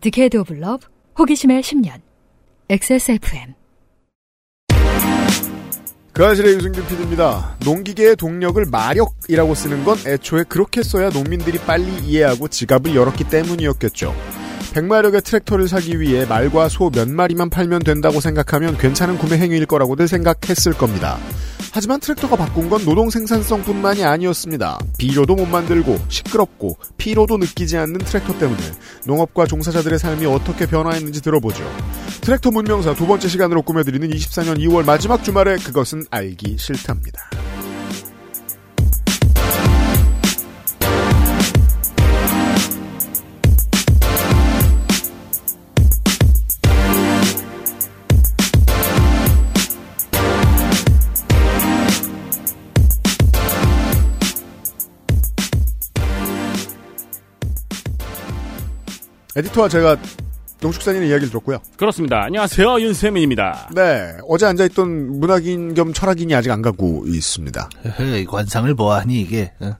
Decade of Love 호기심의 10년 XSFM 그알싫의 유승균 PD입니다. 농기계의 동력을 마력이라고 쓰는 건 애초에 그렇게 써야 농민들이 빨리 이해하고 지갑을 열었기 때문이었겠죠. 100마력의 트랙터를 사기 위해 말과 소 몇 마리만 팔면 된다고 생각하면 괜찮은 구매 행위일 거라고들 생각했을 겁니다. 하지만 트랙터가 바꾼 건 노동 생산성뿐만이 아니었습니다. 비료도 못 만들고 시끄럽고 피로도 느끼지 않는 트랙터 때문에 농업과 종사자들의 삶이 어떻게 변화했는지 들어보죠. 트랙터 문명사 두 번째 시간으로 꾸며드리는 24년 2월 마지막 주말에 그것은 알기 싫답니다. 에디터와 제가 농축산인의 이야기를 들었고요. 그렇습니다. 안녕하세요. 윤세민입니다. 네, 어제 앉아있던 문학인 겸 철학인이 아직 안 가고 있습니다. 헤헤, 관상을 보아하니 이게 어,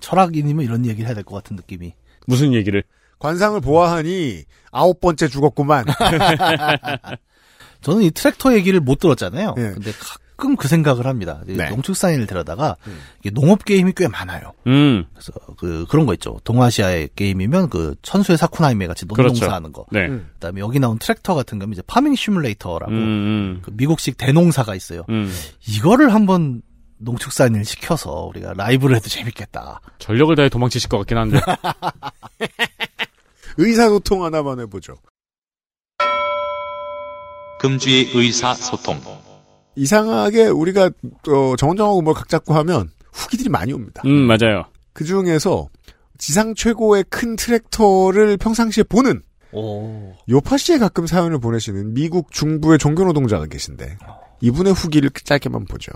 철학인이면 이런 얘기를 해야 될 것 같은 느낌이. 무슨 얘기를? 관상을 보아하니 아홉 번째 죽었구만. 저는 이 트랙터 얘기를 못 들었잖아요. 예. 근데 가끔 그 생각을 합니다. 이 네. 농축산인을 데려다가 이게 농업 게임이 꽤 많아요. 음, 그래서 그 그런 거 있죠. 동아시아의 게임이면 그 천수의 사쿠나히메 같이 그렇죠. 농농사하는 거. 네. 음. 그다음에 여기 나온 트랙터 같은 거면 이제 Farming Simulator라고 음, 음, 그 미국식 대농사가 있어요. 음. 이거를 한번 농축산인을 시켜서 우리가 라이브를 해도 재밌겠다. 전력을 다해 도망치실 것 같긴 한데. 의사소통 하나만 해보죠. 금주의 의사소통. 이상하게 우리가 어, 정은정하고 뭘 각 잡고 하면 후기들이 많이 옵니다. 음, 맞아요. 그 중에서 지상 최고의 큰 트랙터를 평상시에 보는 오. 요파시에 가끔 사연을 보내시는 미국 중부의 종교 노동자가 계신데 이분의 후기를 짧게만 보죠.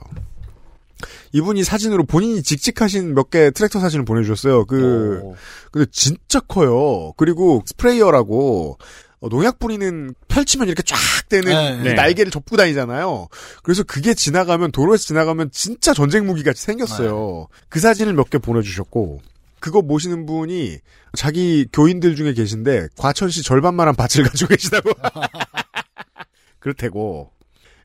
이분이 사진으로 본인이 직찍하신 몇 개 트랙터 사진을 보내주셨어요. 그 오. 근데 진짜 커요. 그리고 sprayer라고 어, 농약 뿌리는 펼치면 이렇게 쫙 되는 네, 그 네. 날개를 접고 다니잖아요. 그래서 그게 지나가면 도로에서 지나가면 진짜 전쟁 무기 같이 생겼어요. 그 사진을 몇 개 보내주셨고 그거 모시는 분이 자기 교인들 중에 계신데 과천시 절반만한 밭을 가지고 계시다고. 그렇대고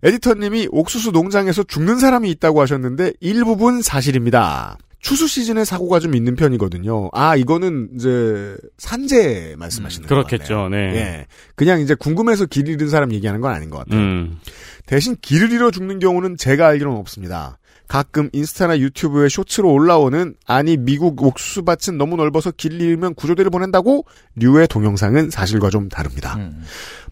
에디터님이 옥수수 농장에서 죽는 사람이 있다고 하셨는데 일부분 사실입니다. 추수 시즌에 사고가 좀 있는 편이거든요. 아 이거는 이제 산재 말씀하시는 거 그렇겠죠. 네. 예, 그냥 이제 궁금해서 길 잃은 사람 얘기하는 건 아닌 것 같아요. 음. 대신 길을 잃어 죽는 경우는 제가 알기로는 없습니다. 가끔 인스타나 유튜브에 쇼츠로 올라오는 아니 미국 옥수수밭은 너무 넓어서 길 잃으면 구조대를 보낸다고 류의 동영상은 사실과 좀 다릅니다. 음.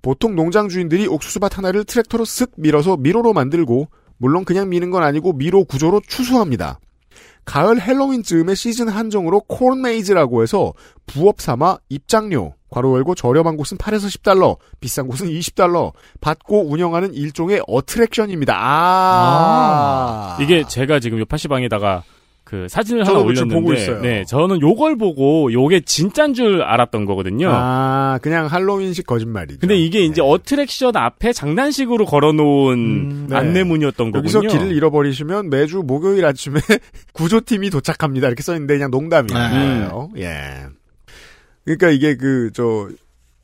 보통 농장 주인들이 옥수수밭 하나를 트랙터로 쓱 밀어서 미로로 만들고 물론 그냥 미는 건 아니고 미로 구조로 추수합니다. 가을 헬로윈 즈음에 시즌 한정으로 corn maze라고 해서 부업 삼아 입장료 괄호 열고 저렴한 곳은 8에서 10달러, 비싼 곳은 20달러 받고 운영하는 일종의 attraction입니다. 아, 이게 제가 지금 요파시 방에다가 그 사진을 하나 올렸는데. 네, 저는 요걸 보고 요게 진짠 줄 알았던 거거든요. 아, 그냥 할로윈식 거짓말이죠. 근데 이게 이제 네. attraction 앞에 장난식으로 걸어놓은 음, 네. 안내문이었던 여기서 거군요. 길을 잃어버리시면 매주 목요일 아침에 구조팀이 도착합니다. 이렇게 써있는데 그냥 농담이에요. 음. 예. 그러니까 이게 그, 저,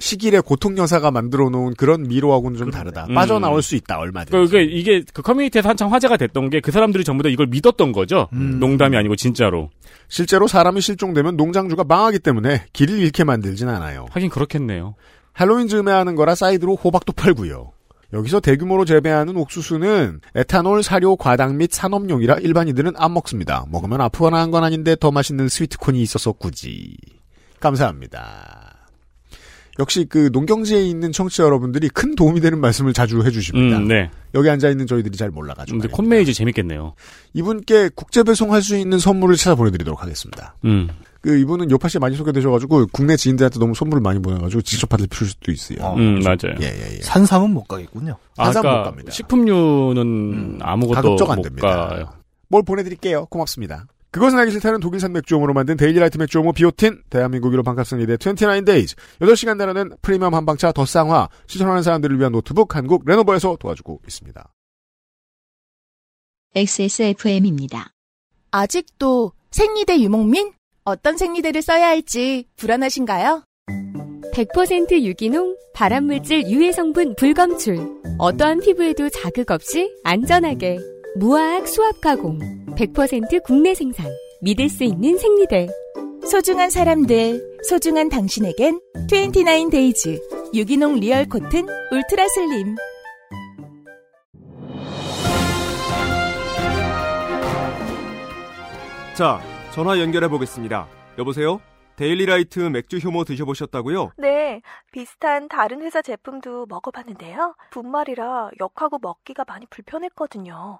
시길에 고통 여사가 만들어 놓은 그런 미로하고는 좀 다르다. 음. 빠져나올 수 있다, 얼마든지. 그러니까 이게, 이게 그 커뮤니티에서 한창 화제가 됐던 게 그 사람들이 전부 다 이걸 믿었던 거죠. 음. 농담이 아니고 진짜로. 실제로 사람이 실종되면 농장주가 망하기 때문에 길을 잃게 만들진 않아요. 하긴 그렇겠네요. 할로윈 즈음에 하는 거라 사이드로 호박도 팔고요. 여기서 대규모로 재배하는 옥수수는 에탄올, 사료, 과당 및 산업용이라 일반인들은 안 먹습니다. 먹으면 아프거나 한 건 아닌데 더 맛있는 스위트콘이 있어서 굳이. 감사합니다. 역시 그 농경지에 있는 청취자 여러분들이 큰 도움이 되는 말씀을 자주 해주십니다. 음, 네. 여기 앉아 있는 저희들이 잘 몰라가지고. 근데. 콘메이즈 재밌겠네요. 이분께 국제 배송할 수 있는 선물을 찾아 보내드리도록 하겠습니다. 음. 그 이분은 요파시에 많이 소개되셔가지고 국내 지인들한테 너무 선물을 많이 보내가지고 직접 받을 필요 수도 있어요. 어. 음, 맞아요. 예, 예, 예. 산삼은 못 가겠군요. 아, 산삼 못 갑니다. 식품류는 음, 아무것도 가급적 안못 됩니다. 가요. 뭘 보내드릴게요. 고맙습니다. 그것은 알기 싫다는 독일산 맥주효모로 만든 데일리라이트 맥주효모 비오틴, 대한민국 1호 반값생리대 29days, 8시간 달하는 프리미엄 한방차 더 쌍화, 시청하는 사람들을 위한 노트북 한국 레노버에서 도와주고 있습니다. XSFM입니다. 아직도 생리대 유목민? 어떤 생리대를 써야 할지 불안하신가요? 100% 유기농, 발암물질 유해 성분 불검출. 어떠한 피부에도 자극 없이 안전하게. 무화학 수압 가공. 100% 국내 생산. 믿을 수 있는 생리대. 소중한 사람들, 소중한 당신에겐 29 Days 유기농 real cotton ultra slim. 자, 전화 연결해 보겠습니다. 여보세요? 데일리라이트 맥주 효모 드셔보셨다고요? 네, 비슷한 다른 회사 제품도 먹어봤는데요. 분말이라 역하고 먹기가 많이 불편했거든요.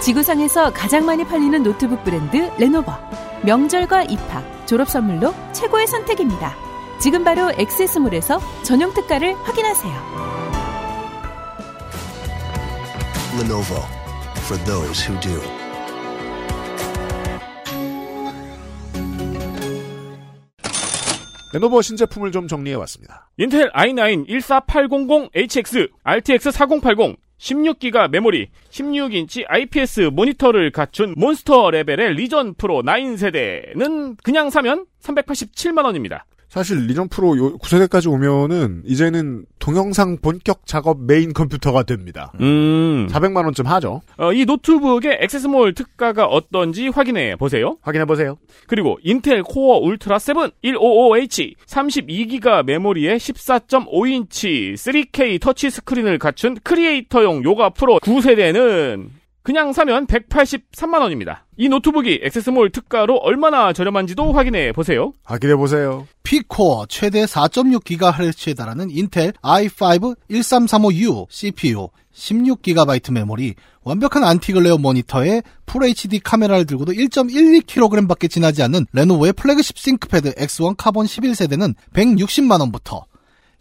지구상에서 가장 많이 팔리는 노트북 브랜드 레노버. 명절과 입학, 졸업 선물로 최고의 선택입니다. 지금 바로 엑세스몰에서 전용 특가를 확인하세요. Lenovo for those who do. 레노버 신제품을 좀 정리해 왔습니다. 인텔 i9 14800HX, RTX 4080, 16기가 메모리, 16인치 IPS 모니터를 갖춘 몬스터 레벨의 리전 프로 9세대는 그냥 사면 387만원입니다. 사실 리전 프로 요 9세대까지 오면은 이제는 동영상 본격 작업 메인 컴퓨터가 됩니다. 음. 400만 원쯤 하죠. 어, 이 노트북의 액세스몰 특가가 어떤지 확인해 보세요. 확인해 보세요. 그리고 인텔 코어 울트라 7 155H 32기가 메모리에 14.5인치 3K 터치 스크린을 갖춘 크리에이터용 요가 프로 9세대는 그냥 사면 183만 원입니다. 이 노트북이 액세스몰 특가로 얼마나 저렴한지도 확인해 보세요. 확인해 보세요. P코어 최대 4.6GHz에 달하는 인텔 i5 1335U CPU 16GB 메모리 완벽한 anti-glare 모니터에 FHD 카메라를 들고도 1.12kg밖에 지나지 않는 레노버의 플래그십 싱크패드 X1 카본 11세대는 160만원부터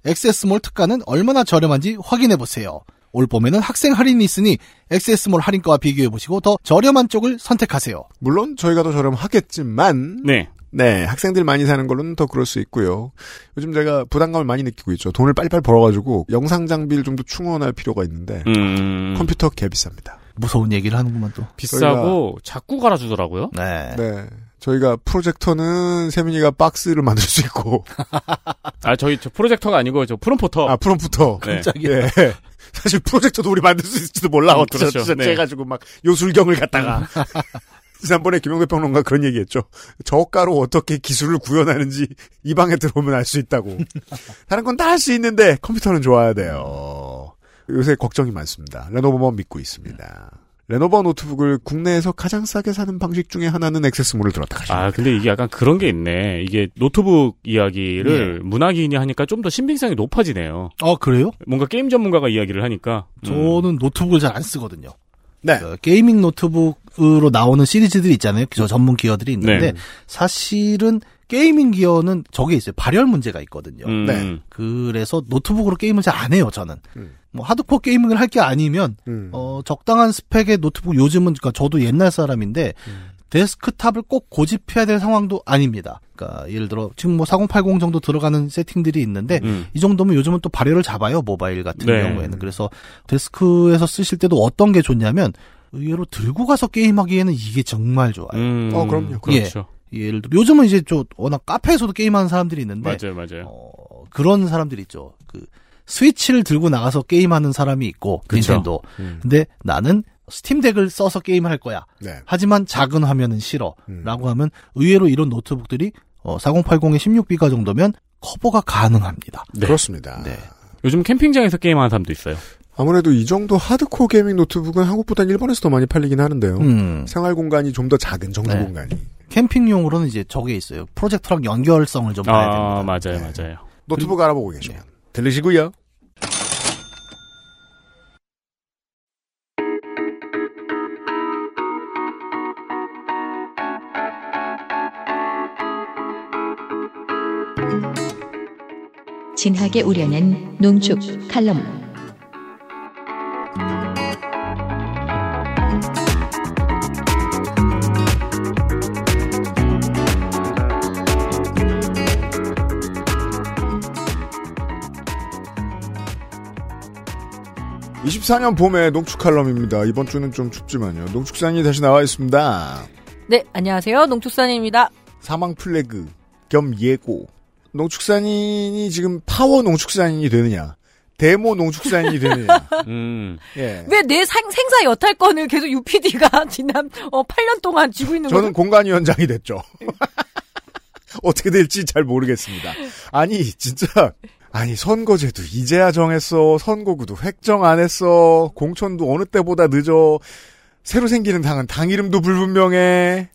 액세스몰 특가는 얼마나 저렴한지 확인해 보세요. 올 봄에는 학생 할인이 있으니 액세스몰 할인가와 비교해 보시고 더 저렴한 쪽을 선택하세요. 물론 저희가 더 저렴하겠지만 네. 네, 학생들 많이 사는 걸로는 더 그럴 수 있고요. 요즘 제가 부담감을 많이 느끼고 있죠. 돈을 빨리빨리 벌어가지고 영상 장비를 좀 더 충원할 필요가 있는데 음. 컴퓨터 개 비쌉니다. 무서운 얘기를 하는구만 또. 비싸고 자꾸 갈아주더라고요. 네. 네. 저희가 프로젝터는 세민이가 박스를 만들 수 있고 아, 저희 저 프로젝터가 아니고 저 프롬포터. 아 프롬프터 네. 예. 사실 프로젝터도 우리 만들 수 있을지도 몰라 음, 어쩌 그렇죠. 네. 네. 해가지고 막 요술경을 갖다가 지난번에 김영대 평론가 그런 얘기했죠. 저가로 어떻게 기술을 구현하는지 이 방에 들어오면 알 수 있다고. 다른 건 다 할 수 있는데 컴퓨터는 좋아야 돼요. 요새 걱정이 많습니다. 레노버만 믿고 있습니다. 레노버 노트북을 국내에서 가장 싸게 사는 방식 중에 하나는 액세스몰을 들렀다 가시죠. 아, 근데 이게 약간 그런 게 있네. 이게 노트북 이야기를 문학인이 하니까 좀 더 신빙성이 높아지네요. 어, 그래요? 뭔가 게임 전문가가 이야기를 하니까. 음. 저는 노트북을 잘 안 쓰거든요. 네. 그 gaming 노트북으로 나오는 시리즈들이 있잖아요. 저 전문 기어들이 있는데 네. 사실은 gaming gear는 저게 있어요. 발열 문제가 있거든요. 음. 네. 그래서 노트북으로 게임을 잘 안 해요. 저는. 음. 뭐 하드코어 gaming을 할 게 아니면 음. 어 적당한 스펙의 노트북 요즘은 그러니까 저도 옛날 사람인데 음. 데스크탑을 꼭 고집해야 될 상황도 아닙니다. 그러니까 예를 들어 지금 뭐 4080 정도 들어가는 세팅들이 있는데 음. 이 정도면 요즘은 또 발열을 잡아요 모바일 같은 네. 경우에는 그래서 데스크에서 쓰실 때도 어떤 게 좋냐면 의외로 들고 가서 게임하기에는 이게 정말 좋아요. 음. 어, 그럼요. 그렇죠. 예 를 들어 요즘은 이제 좀 워낙 카페에서도 게임하는 사람들이 있는데 맞아요, 맞아요. 어, 그런 사람들이 있죠. 그 스위치를 들고 나가서 게임하는 사람이 있고 그쵸. 닌텐도. 음. 근데 나는 스팀덱을 써서 게임을 할 거야. 네. 하지만 작은 화면은 싫어. 음. 라고 하면 의외로 이런 노트북들이 어, 4080의 16기가 정도면 커버가 가능합니다. 네. 그렇습니다. 네. 요즘 캠핑장에서 게임하는 사람도 있어요. 아무래도 이 정도 하드코어 gaming 노트북은 한국보다는 일본에서 더 많이 팔리긴 하는데요. 음. 생활 공간이 좀 더 작은 정주 네. 공간이. 캠핑용으로는 이제 저게 있어요. 프로젝터랑 연결성을 좀 봐야 됩니다. 아, 맞아요, 네. 맞아요. 노트북 알아보고 계시면 들으시고요. 진하게 우려낸 농축 칼럼. 이십사 년 봄의 농축 칼럼입니다. 이번 주는 좀 춥지만요. 농축산이 다시 나와 있습니다. 네, 안녕하세요. 농축산입니다. 사망 플래그 겸 예고. 농축산인이 지금 파워 농축산인이 되느냐, 데모 농축산인이 되느냐. 음. 예. 왜내 생사 여탈권을 계속 UPD가 지난 어, 8년 동안 쥐고 있는 거죠? 저는 공간위원장이 됐죠. 어떻게 될지 잘 모르겠습니다. 아니, 진짜. 아니, 선거제도 이제야 정했어. 선거구도 획정 안 했어. 공천도 어느 때보다 늦어. 새로 생기는 당은 당 이름도 불분명해.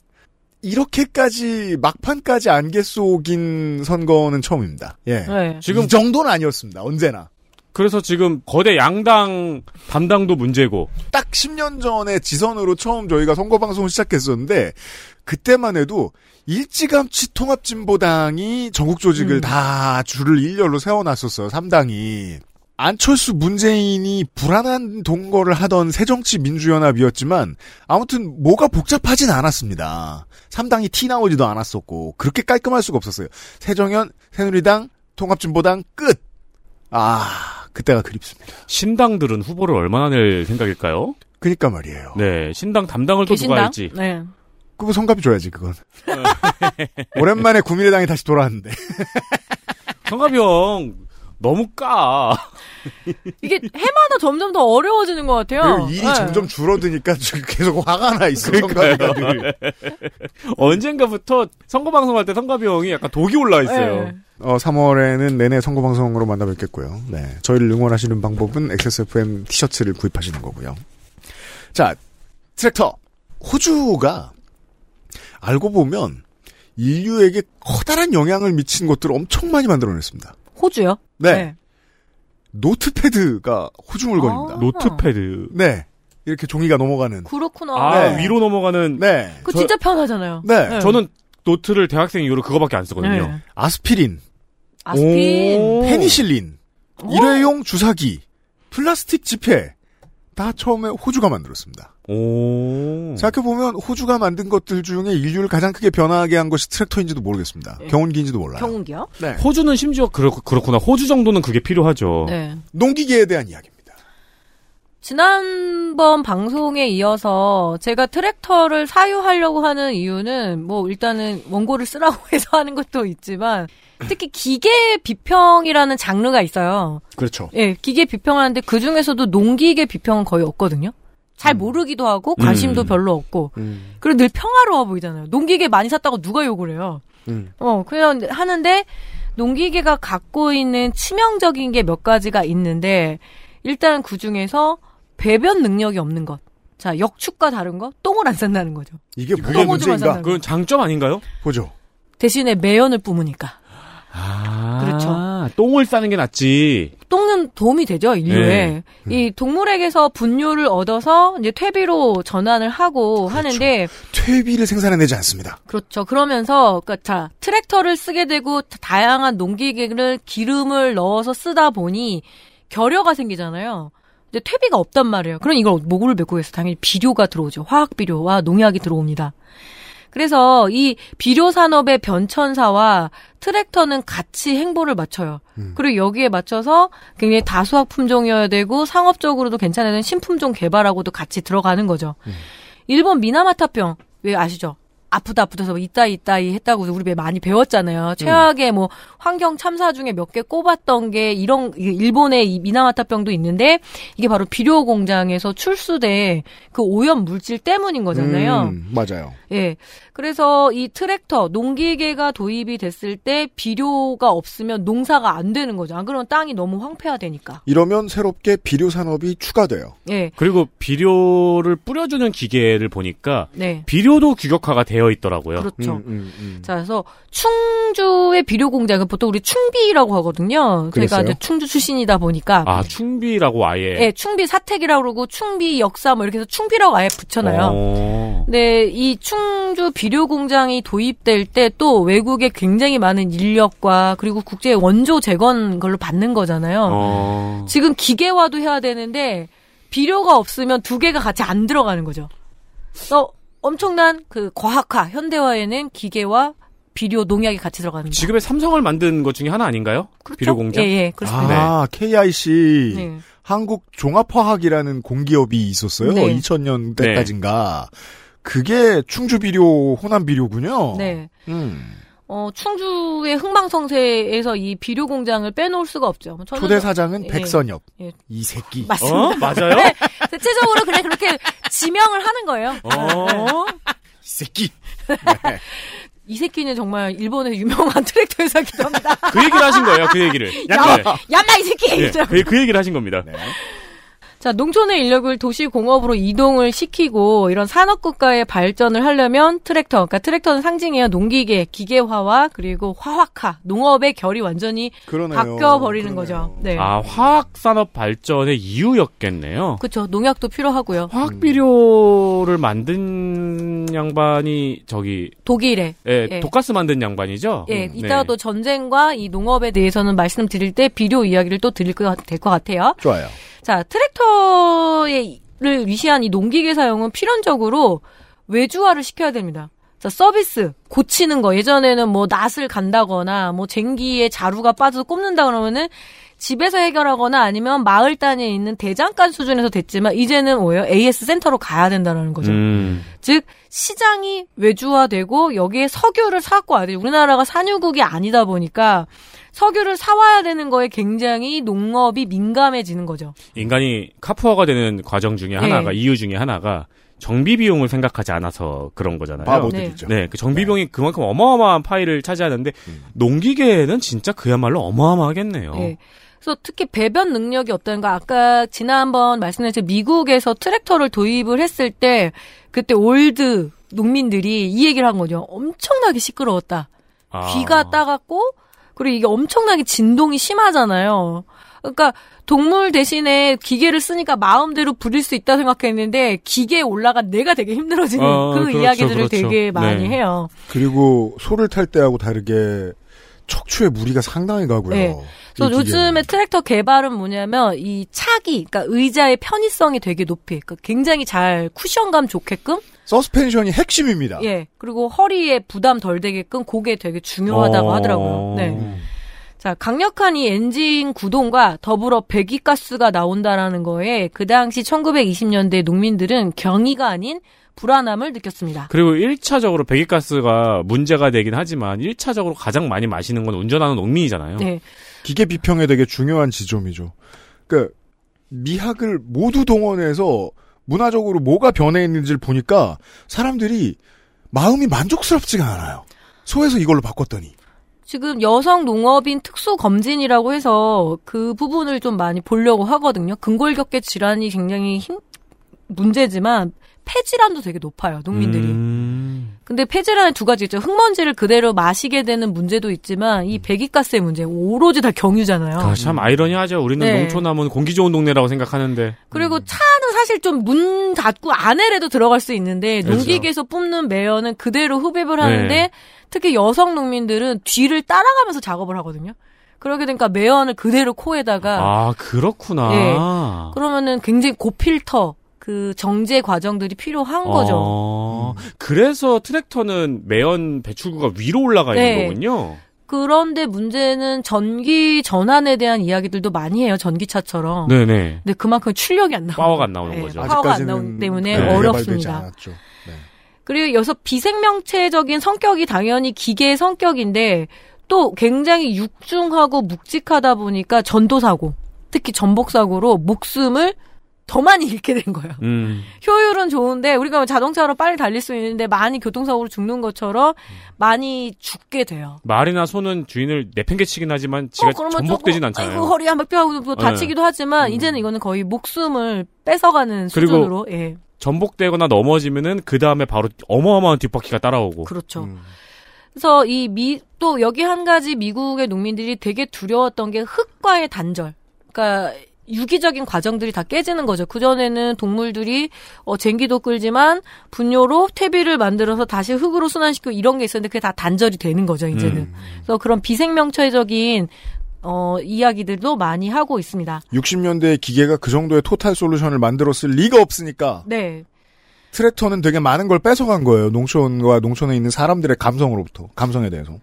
이렇게까지 막판까지 안개 속인 선거는 처음입니다. 예. 네. 지금 이 정도는 아니었습니다. 언제나. 그래서 지금 거대 양당 담당도 문제고. 딱 10년 전에 지선으로 처음 저희가 선거방송을 시작했었는데, 그때만 해도 일찌감치 통합진보당이 전국 조직을 다 줄을 일렬로 세워놨었어요. 3당이. 안철수 문재인이 불안한 동거를 하던 새정치민주연합이었지만 아무튼 뭐가 복잡하진 않았습니다. 3당이 티 나오지도 않았었고 그렇게 깔끔할 수가 없었어요. 새정연, 새누리당, 통합진보당 끝. 아 그때가 그립습니다. 신당들은 후보를 얼마나 낼 생각일까요? 그니까 말이에요. 네, 신당 담당을 또 누가 할지. 네. 그거 성갑이 줘야지 그건. 오랜만에 국민의당이 다시 돌아왔는데. 성갑이 형 너무 까. 이게 해마다 점점 더 어려워지는 것 같아요. 그리고 일이 네. 점점 줄어드니까 계속 화가 나 있어. 늘. 언젠가부터 선거 방송할 때 성갑이 형이 약간 독이 올라 있어요. 네. 어, 3월에는 내내 선거 방송으로 만나뵙겠고요. 네. 저희를 응원하시는 방법은 XSFM 티셔츠를 구입하시는 거고요. 자, 트랙터. 호주가 알고 보면 인류에게 커다란 영향을 미친 것들을 엄청 많이 만들어냈습니다. 호주요? 네. notepad가 호주 물건입니다. 아. notepad. 네. 이렇게 종이가 넘어가는. 그렇구나. 아, 네. 위로 넘어가는. 네. 그거 진짜 편하잖아요. 네. 저는 노트를 대학생 이후로 그거밖에 안 쓰거든요. 네. 아스피린, 아스핀. 오. 페니실린, 일회용 주사기, 플라스틱 지폐. 다 처음에 호주가 만들었습니다. 오. 생각해보면 호주가 만든 것들 중에 인류를 가장 크게 변화하게 한 것이 트랙터인지도 모르겠습니다. 경운기인지도 몰라요. 경운기요? 네. 호주는 심지어 그렇, 그렇구나. 호주 정도는 그게 필요하죠. 네. 농기계에 대한 이야기입니다. 지난번 방송에 이어서 제가 트랙터를 사유하려고 하는 이유는 뭐 일단은 원고를 쓰라고 해서 하는 것도 있지만 특히 기계 비평이라는 장르가 있어요. 그렇죠. 예, 기계 비평하는데 그 중에서도 농기계 비평은 거의 없거든요. 잘 모르기도 하고 관심도 음. 별로 없고 그리고 늘 평화로워 보이잖아요. 농기계 많이 샀다고 누가 욕을 해요. 음. 어, 그냥 하는데 농기계가 갖고 있는 치명적인 게 몇 가지가 있는데 일단 그 중에서 배변 능력이 없는 것. 자, 역축과 다른 거? 똥을 안 싼다는 거죠. 이게 똥오줌만 문제인가? 그건 장점 아닌가요? 보죠. 대신에 매연을 뿜으니까. 아. 그렇죠. 똥을 싸는 게 낫지. 똥은 도움이 되죠, 인류에. 네. 이 동물에게서 분뇨를 얻어서 이제 퇴비로 전환을 하고 하는데 퇴비를 생산해내지 않습니다. 그렇죠. 그러면서 그러니까 자 트랙터를 쓰게 되고 다- 다양한 농기계를 기름을 넣어서 쓰다 보니 결여가 생기잖아요. 근데 퇴비가 없단 말이에요. 그럼 이걸 뭐를 메고 해서 당연히 비료가 들어오죠. 화학 비료와 농약이 들어옵니다. 그래서 이 비료 산업의 변천사와 트랙터는 같이 행보를 맞춰요. 그리고 여기에 맞춰서 굉장히 다수학 품종이어야 되고 상업적으로도 괜찮은 신품종 개발하고도 같이 들어가는 거죠. 일본 미나마타병 왜 아시죠? 아프다 아프다서 있다 있다이 했다고 우리 배 많이 배웠잖아요. 최악의 뭐 환경 참사 중에 몇 개 꼽았던 게 이런 이 일본의 이 미나마타병도 있는데 이게 바로 비료 공장에서 출수된 그 오염 물질 때문인 거잖아요. 음, 맞아요. 예. 그래서 이 트랙터, 농기계가 도입이 됐을 때 비료가 없으면 농사가 안 되는 거죠. 안 그러면 땅이 너무 황폐화되니까. 이러면 새롭게 비료 산업이 추가돼요. 예. 그리고 비료를 뿌려주는 기계를 보니까 네. 비료도 규격화가 되어 되어 있더라고요. 그렇죠. 음, 음. 자, 그래서 충주의 비료 공장은 보통 우리 충비라고 하거든요. 이제 충주 출신이다 보니까 아, 충비라고 아예. 예, 충비 사택이라고 그러고 충비 역사 뭐 이렇게 해서 충비라고 아예 붙여놔요. 어. 네, 이 충주 비료 공장이 도입될 때 또 외국에 굉장히 많은 인력과 그리고 국제 원조 재건 걸로 받는 거잖아요. 어. 지금 기계화도 해야 되는데 비료가 없으면 두 개가 같이 안 들어가는 거죠. 그래서 엄청난 그 과학화, 현대화에는 기계와 비료, 농약이 같이 들어갑니다. 지금의 삼성을 만든 것 중에 하나 아닌가요? 비료 공장? 예, 예, 그렇습니다. 아, KIC 네. 한국 종합화학이라는 공기업이 있었어요. 네. 2000년 때까지인가. 그게 충주 비료, 호남 비료군요. 네. 음. 어, 충주의 흥망성쇠에서 이 비료 공장을 빼놓을 수가 없죠. 저는 초대 사장은 예, 백선엽. 예. 이 새끼. 맞습니다. 어? 맞아요? 네, 대체적으로 그냥 그렇게 지명을 하는 거예요. 어. 이 새끼. 이 새끼는 정말 일본의 유명한 트랙터 회사기도 합니다. 그 얘기를 하신 거예요, 그 얘기를. 야, 네. 얌마 이 새끼! 예, 그, 그 얘기를 하신 겁니다. 자, 농촌의 인력을 도시 공업으로 이동을 시키고 이런 산업 국가의 발전을 하려면 트랙터, 그러니까 트랙터는 상징이에요. 농기계, 기계화와 그리고 화학화, 농업의 결이 완전히 그러네요. 바뀌어 버리는 거죠. 네. 아, 화학 산업 발전의 이유였겠네요. 그렇죠. 농약도 필요하고요. 화학 비료를 만든 양반이 저기 독일에. 예, 예. 독가스 만든 양반이죠. 예, 음, 이따가 네. 또 전쟁과 이 농업에 대해서는 말씀드릴 때 비료 이야기를 또 드릴 것 같아요. 좋아요. 자, 트랙터를 위시한 이 농기계 사용은 필연적으로 외주화를 시켜야 됩니다. 자, 서비스, 고치는 거. 예전에는 뭐 낫을 간다거나, 뭐 쟁기에 자루가 빠져서 꼽는다 그러면은 집에서 해결하거나 아니면 마을 단위에 있는 대장간 수준에서 됐지만 이제는 뭐예요? AS 센터로 가야 된다는 거죠. 음. 즉 시장이 외주화되고 여기에 석유를 사갖고 와야 돼요. 우리나라가 산유국이 아니다 보니까 석유를 사와야 되는 거에 굉장히 농업이 민감해지는 거죠. 인간이 카푸어가 되는 과정 중에 하나가 네. 이유 중에 하나가 정비 비용을 생각하지 않아서 그런 거잖아요. 바보들이죠. 네, 그 정비 비용이 그만큼 어마어마한 파이를 차지하는데 농기계는 진짜 그야말로 어마어마하겠네요. 예. 그래서 특히 배변 능력이 없다는 거 아까 지난번 말씀드렸죠 미국에서 트랙터를 도입을 했을 때 그때 올드 농민들이 이 얘기를 한 거죠. 엄청나게 시끄러웠다. 아. 귀가 따갑고 그리고 이게 엄청나게 진동이 심하잖아요. 그러니까 동물 대신에 기계를 쓰니까 마음대로 부릴 수 있다 생각했는데 기계에 올라간 내가 되게 힘들어지는 어, 그 그렇죠, 이야기들을 그렇죠. 되게 많이 네. 해요. 그리고 소를 탈 때하고 다르게 척추에 무리가 상당히 가고요. 네. 그래서. 요즘에 트랙터 개발은 뭐냐면 이 차기, 그러니까 의자의 편의성이 되게 높이, 그러니까 굉장히 잘 쿠션감 좋게끔, 서스펜션이 핵심입니다. 예. 그리고 허리에 부담 덜 되게끔 그게 되게 중요하다고 어. 하더라고요. 네. 자, 강력한 이 엔진 구동과 더불어 배기가스가 나온다라는 거에 그 당시 1920년대 농민들은 경이가 아닌 불안함을 느꼈습니다. 그리고 1차적으로 배기가스가 문제가 되긴 하지만 1차적으로 가장 많이 마시는 건 운전하는 농민이잖아요. 네. 기계 비평에 되게 중요한 지점이죠. 그러니까 미학을 모두 동원해서 문화적으로 뭐가 변해 있는지를 보니까 사람들이 마음이 만족스럽지가 않아요. 소에서 이걸로 바꿨더니. 지금 여성 농업인 특수 검진이라고 해서 그 부분을 좀 많이 보려고 하거든요. 근골격계 질환이 굉장히 힘 문제지만 폐질환도 되게 높아요. 농민들이. 음. 근데 폐질환의 두 가지 있죠. 흙먼지를 그대로 마시게 되는 문제도 있지만 이 배기가스의 문제 오로지 다 경유잖아요. 아, 참 아이러니하죠. 우리는 네. 농촌하면 공기 좋은 동네라고 생각하는데. 그리고 차는 사실 좀 문 닫고 안에라도 들어갈 수 있는데 그렇죠. 농기계에서 뽑는 매연은 그대로 흡입을 하는데 네. 특히 여성 농민들은 뒤를 따라가면서 작업을 하거든요. 그러게 되니까 매연을 그대로 코에다가 아, 그렇구나. 예. 그러면은 굉장히 고필터 그 정제 과정들이 필요한 거죠. 어, 그래서 트랙터는 매연 배출구가 위로 올라가 있는 네. 거군요. 그런데 문제는 전기 전환에 대한 이야기들도 많이 해요. 전기차처럼. 네네. 근데 그만큼 출력이 안 나와요. 파워가 안 나오는 네, 거죠. 파워가 안 나오기 때문에 네. 어렵습니다. 그리고 여기서 비생명체적인 성격이 당연히 기계의 성격인데 또 굉장히 육중하고 묵직하다 보니까 전도사고 특히 전복사고로 목숨을 더 많이 잃게 된 거예요. 음. 효율은 좋은데 우리가 뭐 자동차로 빨리 달릴 수 있는데 많이 교통사고로 죽는 것처럼 많이 죽게 돼요. 말이나 소는 주인을 내팽개치긴 하지만 지가 어, 전복되진 않잖아요. 아이고 허리 한박 뼈하고 뭐 네. 다치기도 하지만 이제는 이거는 거의 목숨을 뺏어가는 그리고 수준으로 예. 전복되거나 넘어지면은 그 다음에 바로 어마어마한 뒷바퀴가 따라오고. 그렇죠. 음. 그래서 이 미, 또 여기 한 가지 미국의 농민들이 되게 두려웠던 게 흙과의 단절. 그러니까 유기적인 과정들이 다 깨지는 거죠. 그전에는 동물들이 어, 쟁기도 끌지만 분뇨로 퇴비를 만들어서 다시 흙으로 순환시키고 이런 게 있었는데 그게 다 단절이 되는 거죠, 이제는. 음. 그래서 그런 비생명체적인 어, 이야기들도 많이 하고 있습니다. 60년대의 기계가 그 정도의 토탈 솔루션을 만들었을 리가 없으니까 네. 트랙터는 되게 많은 걸 뺏어간 거예요. 농촌과 농촌에 있는 사람들의 감성으로부터 감성에 대해서.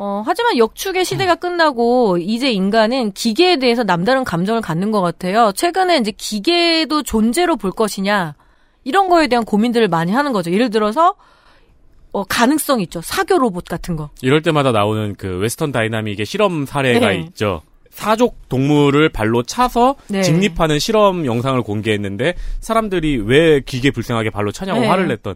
어, 하지만 역축의 시대가 끝나고 이제 인간은 기계에 대해서 남다른 감정을 갖는 것 같아요. 최근에 이제 기계도 존재로 볼 것이냐 이런 거에 대한 고민들을 많이 하는 거죠. 예를 들어서 어, 가능성 있죠. 사교 로봇 같은 거. 이럴 때마다 나오는 그 보스턴 다이나믹의 실험 사례가 네. 있죠. 사족 동물을 발로 차서 네. 직립하는 실험 영상을 공개했는데 사람들이 왜 기계 불쌍하게 발로 차냐고 네. 화를 냈던.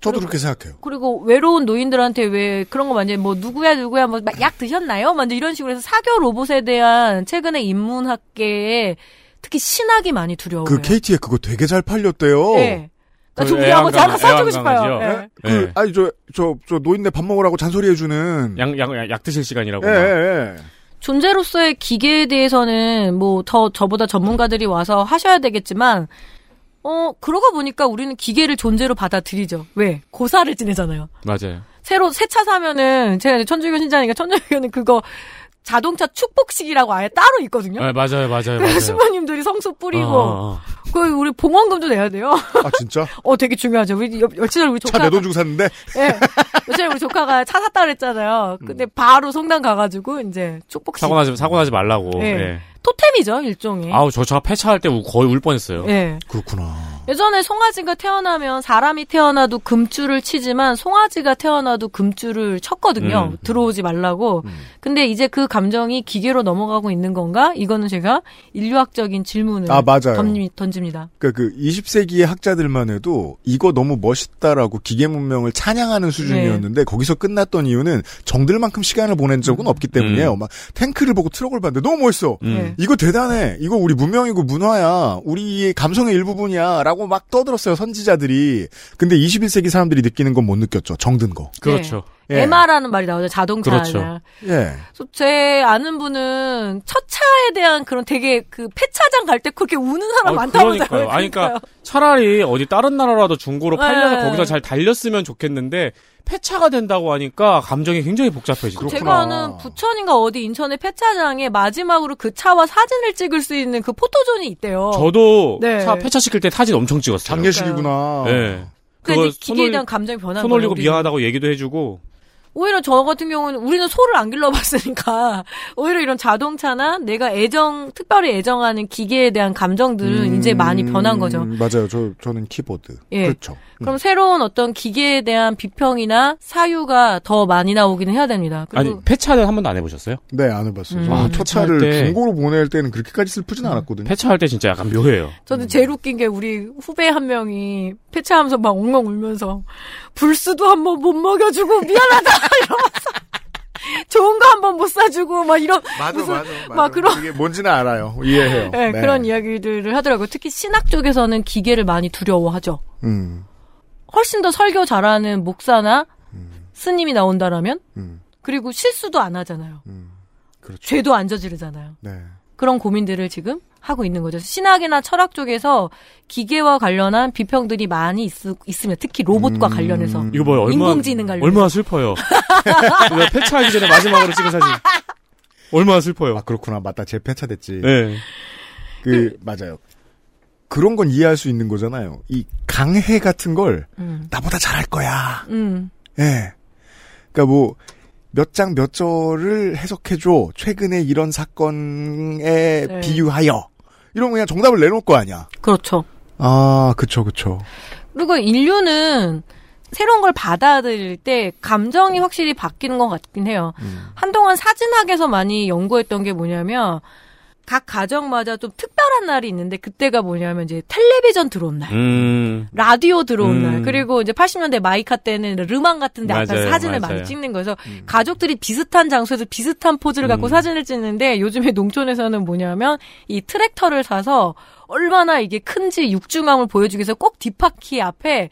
저도 그렇게 생각해요. 그리고 외로운 노인들한테 왜 그런 거 많이 뭐 누구야 누구야 뭐 약 드셨나요? 먼저 이런 식으로 해서 사교 로봇에 대한 최근에 인문학계에 특히 신학이 많이 두려워요. 그 KT에 그거 되게 잘 팔렸대요. 네. 그저 우리 하고 하나 써주고 싶어요. 예. 그, 아니, 저, 저, 저, 노인네 밥 먹으라고 잔소리 해주는. 약, 약, 약 드실 시간이라고. 예, 막. 예, 예. 존재로서의 기계에 대해서는 뭐 더 저보다 전문가들이 와서 하셔야 되겠지만 어 그러고 보니까 우리는 기계를 존재로 받아들이죠. 왜? 고사를 지내잖아요. 맞아요. 새로 새 차 사면은 제가 천주교 신자니까 천주교는 그거 자동차 축복식이라고 아예 따로 있거든요. 네, 맞아요, 맞아요, 그래서 맞아요. 신부님들이 성수 뿌리고 어, 어. 그 우리 봉헌금도 내야 돼요. 아, 진짜? 어 되게 중요하죠. 우리 여- 며칠 전에 우리 차 조카 내돈 주고 샀는데? 예. 며칠 전에 우리 조카가 차 샀다 그랬잖아요. 근데 바로 성당 가가지고 이제 축복식 사고 나지, 사고 나지 말라고. 예. 예. 토템이죠 일종의. 아우, 저 차가 폐차할 때 우- 거의 울 뻔했어요. 예. 그렇구나. 예전에 송아지가 태어나면 사람이 태어나도 금줄을 치지만 송아지가 태어나도 금줄을 쳤거든요. 음. 들어오지 말라고. 근데 이제 그 감정이 기계로 넘어가고 있는 건가? 이거는 제가 인류학적인 질문을 아, 맞아요. 던지, 던집니다. 그, 그, 20세기의 학자들만 해도 이거 너무 멋있다라고 기계 문명을 찬양하는 수준이었는데 거기서 끝났던 이유는 정들만큼 시간을 보낸 적은 없기 때문이에요. 막 탱크를 보고 트럭을 봤는데 너무 멋있어. 음. 이거 대단해. 이거 우리 문명이고 문화야. 우리의 감성의 일부분이야. 라고 막 떠들었어요. 선지자들이. 근데 21세기 사람들이 느끼는 건 못 느꼈죠. 정든 거. 그렇죠. 예. 에마라는 말이 나오죠. 자동차 그렇죠. 예. 그래서 제 아는 분은 첫 차에 대한 그런 되게 그 폐차장 갈 때 그렇게 우는 사람 어, 많다고 그러니까요. 아니, 그러니까 차라리 어디 다른 나라라도 중고로 팔려서 네. 거기서 잘 달렸으면 좋겠는데 폐차가 된다고 하니까 감정이 굉장히 복잡해지죠. 제가 아는 부천인가 어디 인천의 폐차장에 마지막으로 그 차와 사진을 찍을 수 있는 그 포토존이 있대요. 저도 네. 차 폐차시킬 때 사진 엄청 찍었어요. 장례식이구나. 네. 이제 기계에 손 대한 올리- 감정이 변한 손 거예요. 올리고. 미안하다고 얘기도 해주고 오히려 저 같은 경우는 우리는 소를 안 길러봤으니까 오히려 이런 자동차나 내가 애정 특별히 애정하는 기계에 대한 감정들은 이제 많이 변한 거죠. 음, 맞아요. 저, 저는 키보드. 예. 그렇죠. 그럼 새로운 어떤 기계에 대한 비평이나 사유가 더 많이 나오기는 해야 됩니다. 그리고 아니 폐차는 한 번도 안 해보셨어요? 네, 안 해봤어요. 음. 아, 폐차할 첫차를 때- 중고로 보낼 때는 그렇게까지 슬프진 않았거든요. 폐차할 때 진짜 약간 묘해요. 저는 제일 웃긴 게 우리 후배 한 명이 폐차하면서 막 엉엉 울면서 불수도 한 번 못 먹여주고 미안하다 이러면서 좋은 거 한 번 못 사주고 막 이런 무슨 막 그런 이게 뭔지는 알아요. 이해해요. 네, 그런 이야기들을 하더라고요. 특히 신학 쪽에서는 기계를 많이 두려워하죠. 음, 훨씬 더 설교 잘하는 목사나 스님이 나온다라면 음, 그리고 실수도 안 하잖아요. 그렇죠. 죄도 안 저지르잖아요. 네. 그런 고민들을 지금 하고 있는 거죠. 신학이나 철학 쪽에서 기계와 관련한 비평들이 많이 있, 있으면 특히 로봇과 음. 관련해서 이거 뭐요? 얼마 인공지능 관련 얼마나 슬퍼요. 이거 폐차하기 전에 마지막으로 찍은 사진. 얼마나 슬퍼요. 아, 그렇구나. 맞다. 제 폐차 됐지. 네. 그, 맞아요. 그런 건 이해할 수 있는 거잖아요. 이 강해 같은 걸 음. 나보다 잘할 거야. 음. 예. 그러니까 뭐 몇 장몇 절을 해석해줘. 최근에 이런 사건에 네. 비유하여. 이런 거 그냥 정답을 내놓을 거 아니야. 그렇죠. 아, 그쵸, 그쵸. 그리고 인류는 새로운 걸 받아들일 때 감정이 확실히 바뀌는 것 같긴 해요. 한동안 사진학에서 많이 연구했던 게 뭐냐면 각 가정마다 좀 특별한 날이 있는데 그때가 뭐냐면 이제 텔레비전 들어온 날. 음. 라디오 들어온 음. 날 그리고 이제 80년대 마이카 때는 르망 같은데 앞에 맞아요, 사진을 맞아요. 많이 찍는 거여서 가족들이 비슷한 장소에서 비슷한 포즈를 갖고 사진을 찍는데 요즘에 농촌에서는 뭐냐면 이 트랙터를 사서 얼마나 이게 큰지 육중함을 보여주기 위해서 꼭 뒷바퀴 앞에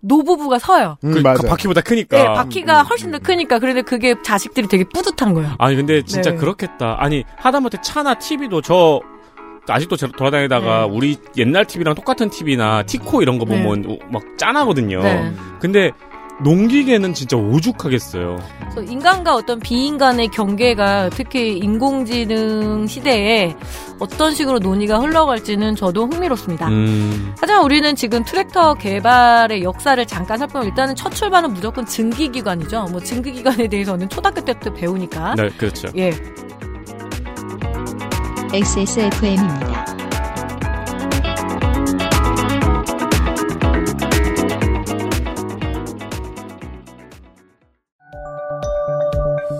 노부부가 서요. 음, 그, 맞아요. 그 바퀴보다 크니까. 네, 바퀴가 훨씬 더 크니까 그런데 그게 자식들이 되게 뿌듯한 거예요. 아니 근데 진짜 네. 그렇겠다. 아니 하다못해 차나 TV도 저 아직도 저- 돌아다니다가 네. 우리 옛날 TV랑 똑같은 TV나 티코 이런 거 보면 우- 막 짠하거든요. 네. 근데 농기계는 진짜 오죽하겠어요. 그래서 인간과 어떤 비인간의 경계가 특히 인공지능 시대에 어떤 식으로 논의가 흘러갈지는 저도 흥미롭습니다. 음. 하지만 우리는 지금 트랙터 개발의 역사를 잠깐 살펴보면 일단은 첫 출발은 무조건 증기기관이죠. 뭐 증기기관에 대해서는 초등학교 때부터 배우니까. 네, 그렇죠. 예. XSFM입니다.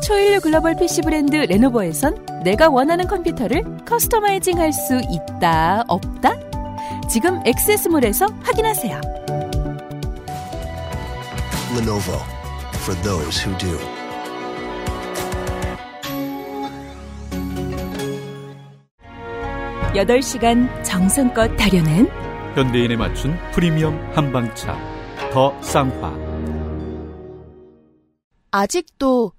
초일류 글로벌 PC 브랜드 레노버에선 내가 원하는 컴퓨터를 커스터마이징 할 수 있다, 없다? 지금 액세스몰에서 확인하세요. Lenovo for those who do. 여덟 시간 정성껏 다려낸 현대인에 맞춘 프리미엄 한방차 더 쌍화 아직도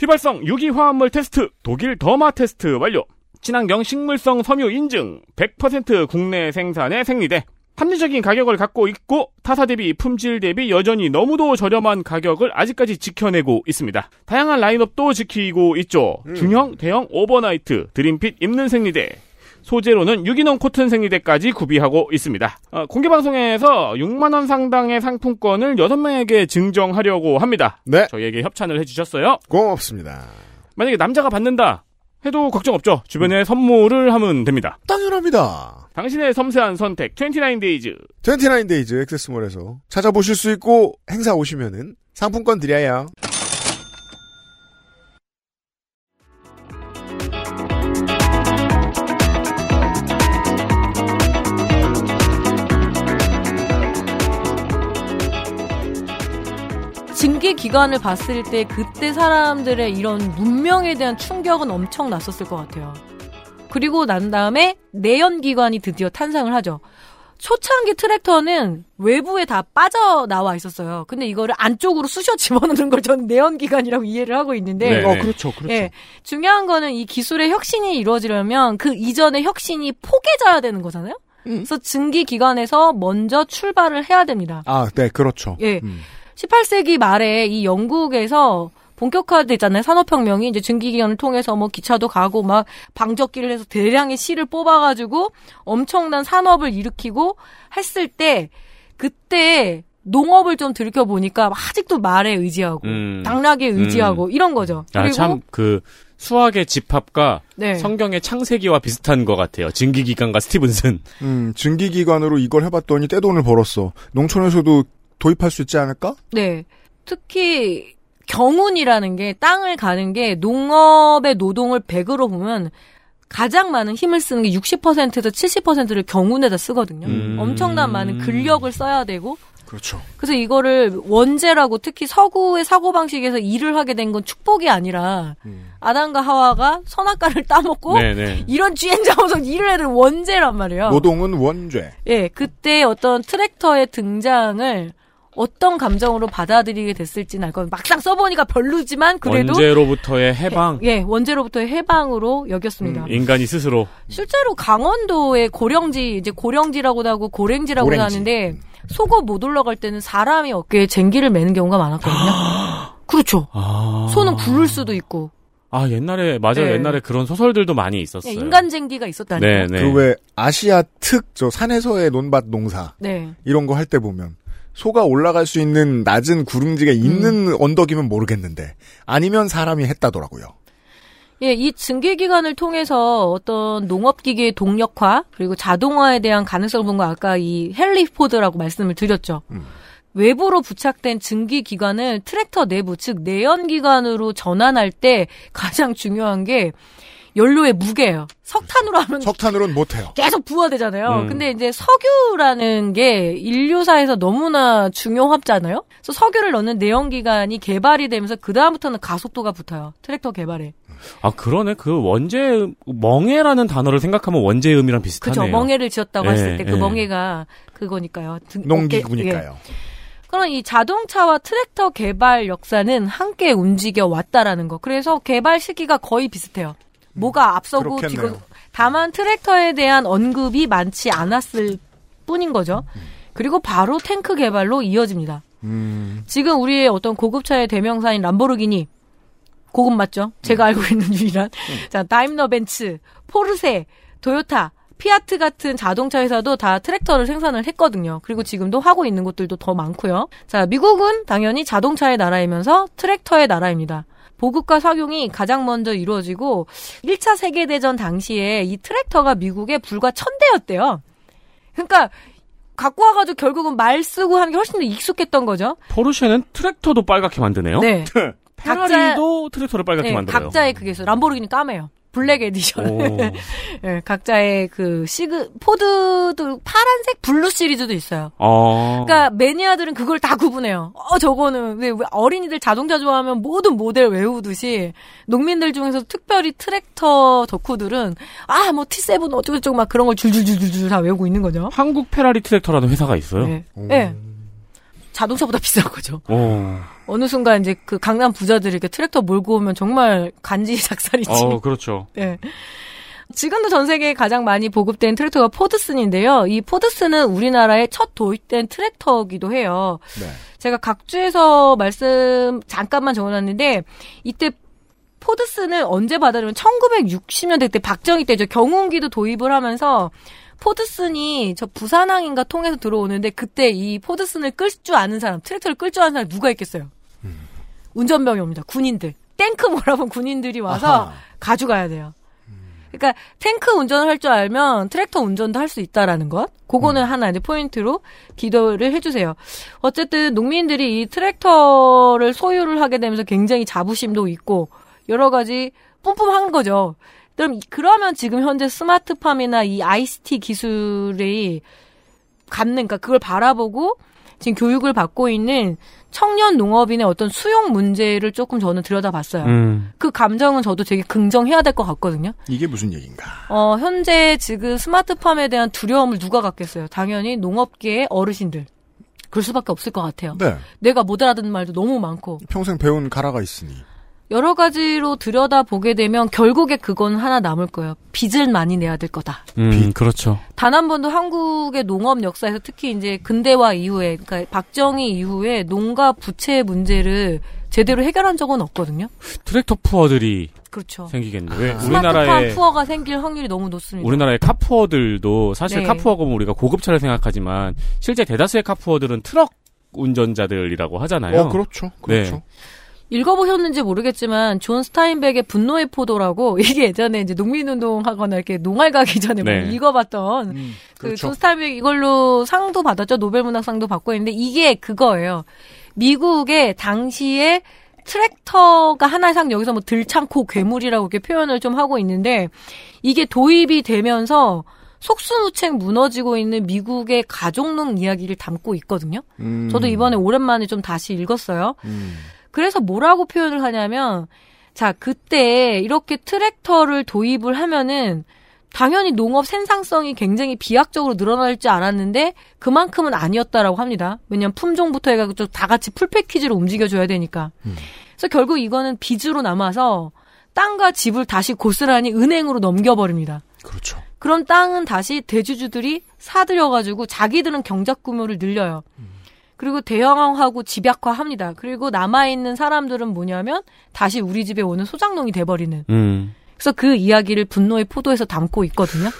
휘발성 유기화합물 테스트 독일 더마 테스트 완료. 친환경 식물성 섬유 인증 100% 국내 생산의 생리대. 합리적인 가격을 갖고 있고 타사 대비 품질 대비 여전히 너무도 저렴한 가격을 아직까지 지켜내고 있습니다. 다양한 라인업도 지키고 있죠. 중형, 대형, overnight, 드림핏 입는 생리대. 소재로는 유기농 cotton 생리대까지 구비하고 있습니다. 어, 공개 방송에서 6만 원 상당의 상품권을 6명에게 증정하려고 합니다. 네. 저희에게 협찬을 해 주셨어요. 고맙습니다. 만약에 남자가 받는다 해도 걱정 없죠. 주변에 선물을 하면 됩니다. 당연합니다. 당신의 섬세한 선택 29days 29days 액세스몰에서 찾아보실 수 있고 행사 오시면은 상품권 드려요. 증기 기관을 봤을 때 그때 사람들의 이런 문명에 대한 충격은 엄청 났었을 것 같아요. 그리고 난 다음에 내연 기관이 드디어 탄생을 하죠. 초창기 트랙터는 외부에 다 빠져나와 있었어요. 근데 이거를 안쪽으로 쑤셔 집어넣는 걸 저는 내연기관이라고 이해를 하고 있는데. 네. 어, 그렇죠, 그렇죠. 예, 중요한 거는 이 기술의 혁신이 이루어지려면 그 이전의 혁신이 포개져야 되는 거잖아요? 그래서 증기 기관에서 먼저 출발을 해야 됩니다. 아, 네, 그렇죠. 예. 18세기 말에 이 영국에서 본격화됐잖아요. 산업혁명이 이제 증기기관을 통해서 뭐 기차도 가고 막 방적기를 해서 대량의 실을 뽑아가지고 엄청난 산업을 일으키고 했을 때 그때 농업을 좀 들켜 보니까 아직도 말에 의지하고 음. 당락에 의지하고 이런 거죠. 아, 그리고 참, 그, 수학의 집합과 네. 성경의 창세기와 비슷한 것 같아요. 증기기관과 스티븐슨. 음, 증기기관으로 이걸 해봤더니 떼돈을 벌었어. 농촌에서도 도입할 수 있지 않을까? 네. 특히 경운이라는 게 땅을 가는 게 농업의 노동을 100으로 보면 가장 많은 힘을 쓰는 게 60%에서 70%를 경운에다 쓰거든요. 음. 엄청난 많은 근력을 써야 되고 그렇죠. 그래서 이거를 원죄라고 특히 서구의 사고방식에서 일을 하게 된 건 축복이 아니라 아담과 하와가 선악과를 따먹고 음. 네네. 이런 쥐엔 잡아서 일을 해는 원죄란 말이에요. 노동은 원죄. 예, 그때 어떤 트랙터의 등장을 어떤 감정으로 받아들이게 됐을지는 알 거예요. 막상 써보니까 별로지만 그래도 원제로부터의 해방. 예, 원제로부터의 해방으로 여겼습니다. 인간이 스스로. 실제로 강원도의 고령지 이제 고령지라고도 하고 고랭지라고도 고랭지. 하는데 속옷 못 올라갈 때는 사람이 어깨에 쟁기를 매는 경우가 많았거든요. 그렇죠. 아. 손은 굴을 수도 있고 아 옛날에 맞아요. 네. 옛날에 그런 소설들도 많이 있었어요. 인간쟁기가 있었다는 네, 거. 네. 그왜 아시아 특 저 산에서의 논밭 농사 네. 이런 거 할 때 보면 소가 올라갈 수 있는 낮은 구름지가 있는 언덕이면 모르겠는데 아니면 사람이 했다더라고요. 예, 이 증기 기관을 통해서 어떤 농업 기계의 동력화 그리고 자동화에 대한 가능성을 본 거 아까 이 헨리 포드라고 말씀을 드렸죠. 외부로 부착된 증기 기관을 트랙터 내부 즉 내연 기관으로 전환할 때 가장 중요한 게 연료의 무게예요. 석탄으로 하면 석탄으로는 못 해요. 계속 부하되잖아요. 음. 근데 이제 석유라는 게 인류사에서 너무나 중요하잖아요. 그래서 석유를 넣는 내연기관이 개발이 되면서 그 다음부터는 가속도가 붙어요. 트랙터 개발에. 아 그러네. 그 원재 멍해라는 단어를 생각하면 원재음이랑 비슷하네요. 그죠. 멍해를 지었다고 예, 했을 때그 예. 멍해가 그거니까요. 등- 농기구니까요. 예. 그럼 이 자동차와 트랙터 개발 역사는 함께 움직여 왔다라는 거. 그래서 개발 시기가 거의 비슷해요. 뭐가 앞서고 그렇겠네요. 뒤고 다만 트랙터에 대한 언급이 많지 않았을 뿐인 거죠. 그리고 바로 탱크 개발로 이어집니다. 음. 지금 우리의 어떤 고급차의 대명사인 람보르기니 고급 맞죠? 제가 알고 있는 유일한 자 다임러 벤츠, 포르쉐, 도요타, 피아트 같은 자동차 회사도 다 트랙터를 생산을 했거든요. 그리고 지금도 하고 있는 곳들도 더 많고요. 자 미국은 당연히 자동차의 나라이면서 트랙터의 나라입니다. 보급과 착용이 가장 먼저 이루어지고 1차 세계대전 당시에 이 트랙터가 미국에 불과 천 대였대요. 그러니까 갖고 와가지고 결국은 말 쓰고 하는 게 훨씬 더 익숙했던 거죠. 포르쉐는 트랙터도 빨갛게 만드네요. 네. 페라리도 트랙터를 빨갛게 네, 만들어요. 각자의 그게 있어요. 람보르기니 까매요. black edition. 오. 네, 각자의 그 시그 포드도 파란색 blue 시리즈도 있어요. 어. 그러니까 매니아들은 그걸 다 구분해요. 어 저거는 왜, 왜 어린이들 자동차 좋아하면 모든 모델 외우듯이 농민들 중에서 특별히 트랙터 덕후들은 아 뭐 T7 어쩌고 저쩌고 막 그런 걸 줄줄줄줄줄 다 외우고 있는 거죠. 한국 페라리 트랙터라는 회사가 있어요. 네. 네. 자동차보다 비싼 거죠. 오. 어느 순간 이제 그 강남 부자들이 이렇게 트랙터 몰고 오면 정말 간지 작살이지. 어, 그렇죠. 네. 지금도 전 세계에 가장 많이 보급된 트랙터가 포드슨인데요. 이 포드슨은 우리나라에 첫 도입된 트랙터기도 해요. 제가 각주에서 말씀 잠깐만 적어놨는데 이때 포드슨을 언제 받았냐면 1960년대 때 박정희 때죠. 경운기도 도입을 하면서 포드슨이 저 부산항인가 통해서 들어오는데 그때 이 포드슨을 끌 줄 아는 사람, 트랙터를 끌 줄 아는 사람 누가 있겠어요? 운전병이 옵니다. 군인들. 탱크 몰아본 군인들이 와서 아하. 가져가야 돼요. 그러니까 탱크 운전을 할 줄 알면 트랙터 운전도 할 수 있다라는 것. 그거는 하나 이제 포인트로 기도를 해주세요. 어쨌든 농민들이 이 트랙터를 소유를 하게 되면서 굉장히 자부심도 있고 여러 가지 뿜뿜한 거죠. 그럼 이- 그러면 지금 현재 스마트팜이나 이 ICT 기술이 갖는 그러니까 그걸 바라보고 지금 교육을 받고 있는 청년 농업인의 어떤 수용 문제를 조금 저는 들여다봤어요. 음. 그 감정은 저도 되게 긍정해야 될 것 같거든요. 이게 무슨 얘기인가? 어, 현재 지금 스마트팜에 대한 두려움을 누가 갖겠어요? 당연히 농업계의 어르신들. 그럴 수밖에 없을 것 같아요. 네. 내가 못 알아듣는 말도 너무 많고. 평생 배운 가라가 있으니. 여러 가지로 들여다 보게 되면 결국에 그건 하나 남을 거예요. 빚을 많이 내야 될 거다. 음, 그렇죠. 단 한 번도 한국의 농업 역사에서 특히 이제 근대화 이후에, 그러니까 박정희 이후에 농가 부채 문제를 제대로 해결한 적은 없거든요. 트랙터 poor들이 그렇죠. 생기겠네. 왜 스마트팜 우리나라에 poor가 생길 확률이 너무 높습니다. 우리나라의 카푸어들도 사실 네. 카푸어가 보면 우리가 고급차를 생각하지만 실제 대다수의 카푸어들은 트럭 운전자들이라고 하잖아요. 어, 그렇죠. 그렇죠. 네. 읽어보셨는지 모르겠지만 존 스타인벡의 분노의 포도라고 이게 예전에 이제 농민운동 하거나 이렇게 농활 가기 전에 네. 막 읽어봤던 그 그렇죠. 존 스타인벡 이걸로 상도 받았죠 노벨문학상도 받고 있는데 이게 그거예요 미국의 당시에 트랙터가 하나의 상 여기서 뭐 들창코 괴물이라고 이렇게 표현을 좀 하고 있는데 이게 도입이 되면서 속수무책 무너지고 있는 미국의 가족농 이야기를 담고 있거든요. 음. 저도 이번에 오랜만에 좀 다시 읽었어요. 그래서 뭐라고 표현을 하냐면, 자, 그때 이렇게 트랙터를 도입을 하면은 당연히 농업 생산성이 굉장히 비약적으로 늘어날 줄 알았는데 그만큼은 아니었다라고 합니다. 왜냐면 품종부터 해가지고 좀 다 같이 full 패키지로 움직여줘야 되니까. 그래서 결국 이거는 빚으로 남아서 땅과 집을 다시 고스란히 은행으로 넘겨버립니다. 그렇죠. 그럼 땅은 다시 대주주들이 사들여가지고 자기들은 경작 규모를 늘려요. 그리고 대형화하고 집약화합니다. 그리고 남아있는 사람들은 뭐냐면 다시 우리 집에 오는 소장농이 돼버리는. 음. 그래서 그 이야기를 분노의 포도에서 담고 있거든요.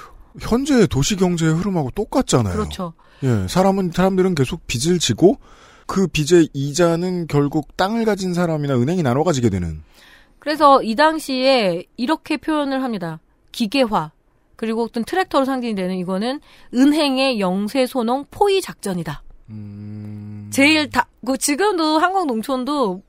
현재 도시 경제의 흐름하고 똑같잖아요. 그렇죠. 예, 사람은 사람들은 계속 빚을 지고 그 빚의 이자는 결국 땅을 가진 사람이나 은행이 나눠 가지게 되는. 그래서 이 당시에 이렇게 표현을 합니다. 기계화. 그리고 어떤 트랙터로 상징이 되는 이거는 은행의 영세소농 포위 작전이다. 제일 다, 그 지금도 한국 농촌도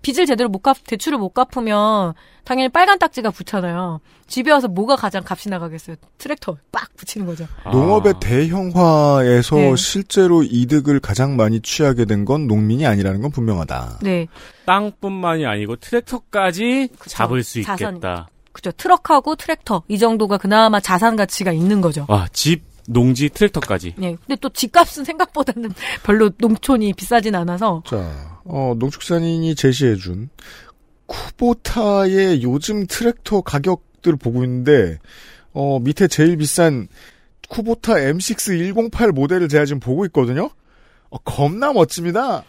빚을 제대로 못 갚, 대출을 못 갚으면 당연히 빨간 딱지가 붙잖아요. 집에 와서 뭐가 가장 값이 나가겠어요? 트랙터 빡 붙이는 거죠. 농업의 대형화에서 네. 실제로 이득을 가장 많이 취하게 된 건 농민이 아니라는 건 분명하다. 네. 땅뿐만이 아니고 트랙터까지 잡을 수 자산. 있겠다. 그죠. 트럭하고 트랙터. 이 정도가 그나마 자산 가치가 있는 거죠. 와, 집, 농지, 트랙터까지. 네. 근데 또 집값은 생각보다는 별로 농촌이 비싸진 않아서. 자, 어, 농축산인이 제시해준 쿠보타의 요즘 트랙터 가격들을 보고 있는데, 어, 밑에 제일 비싼 쿠보타 M6 108 모델을 제가 지금 보고 있거든요? 어, 겁나 멋집니다.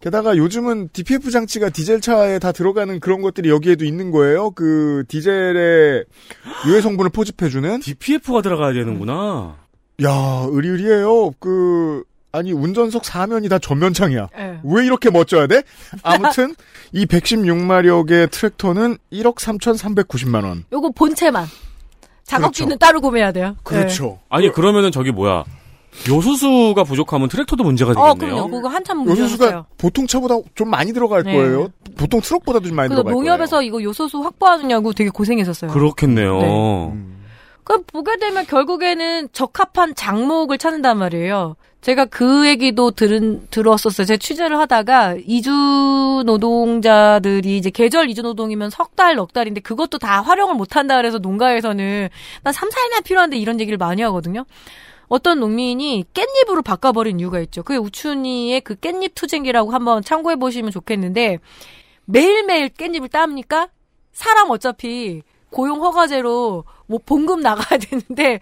게다가 요즘은 DPF 장치가 디젤 차에 다 들어가는 그런 것들이 여기에도 있는 거예요. 그 디젤의 유해 성분을 포집해주는. DPF가 들어가야 되는구나. 야, 의리의리해요. 그, 아니, 운전석 사면이 다 전면창이야. 예. 왜 이렇게 멋져야 돼? 아무튼, 이 116마력의 트랙터는 1억 3,390만원. 요거 본체만. 작업기는 따로 구매해야 돼요. 그렇죠. 아니, 그러면은 저기 뭐야. 요소수가 부족하면 트랙터도 문제가 네. 어, 되겠네요. 그럼요. 그거 한참 요소수가 문제였어요. 보통 차보다 좀 많이 들어갈 네. 거예요. 보통 트럭보다도 좀 많이 그래서 들어갈 농협에서 이거 요소수 확보하느냐고 되게 고생했었어요. 그렇겠네요. 네. 음. 그럼 보게 되면 결국에는 적합한 장목을 찾는단 말이에요. 제가 그 얘기도 들은, 들었었어요. 제가 취재를 하다가 이주 노동자들이 이제 계절 이주 노동이면 석 달, 넉 달인데 그것도 다 활용을 못 한다 그래서 농가에서는 난 3, 4일이나 필요한데 이런 얘기를 많이 하거든요. 어떤 농민이 깻잎으로 바꿔버린 이유가 있죠. 그게 우춘이의 그 깻잎 투쟁기라고 한번 참고해 보시면 좋겠는데 매일매일 깻잎을 땁니까? 사람 어차피 고용 허가제로 뭐 봉급 나가야 되는데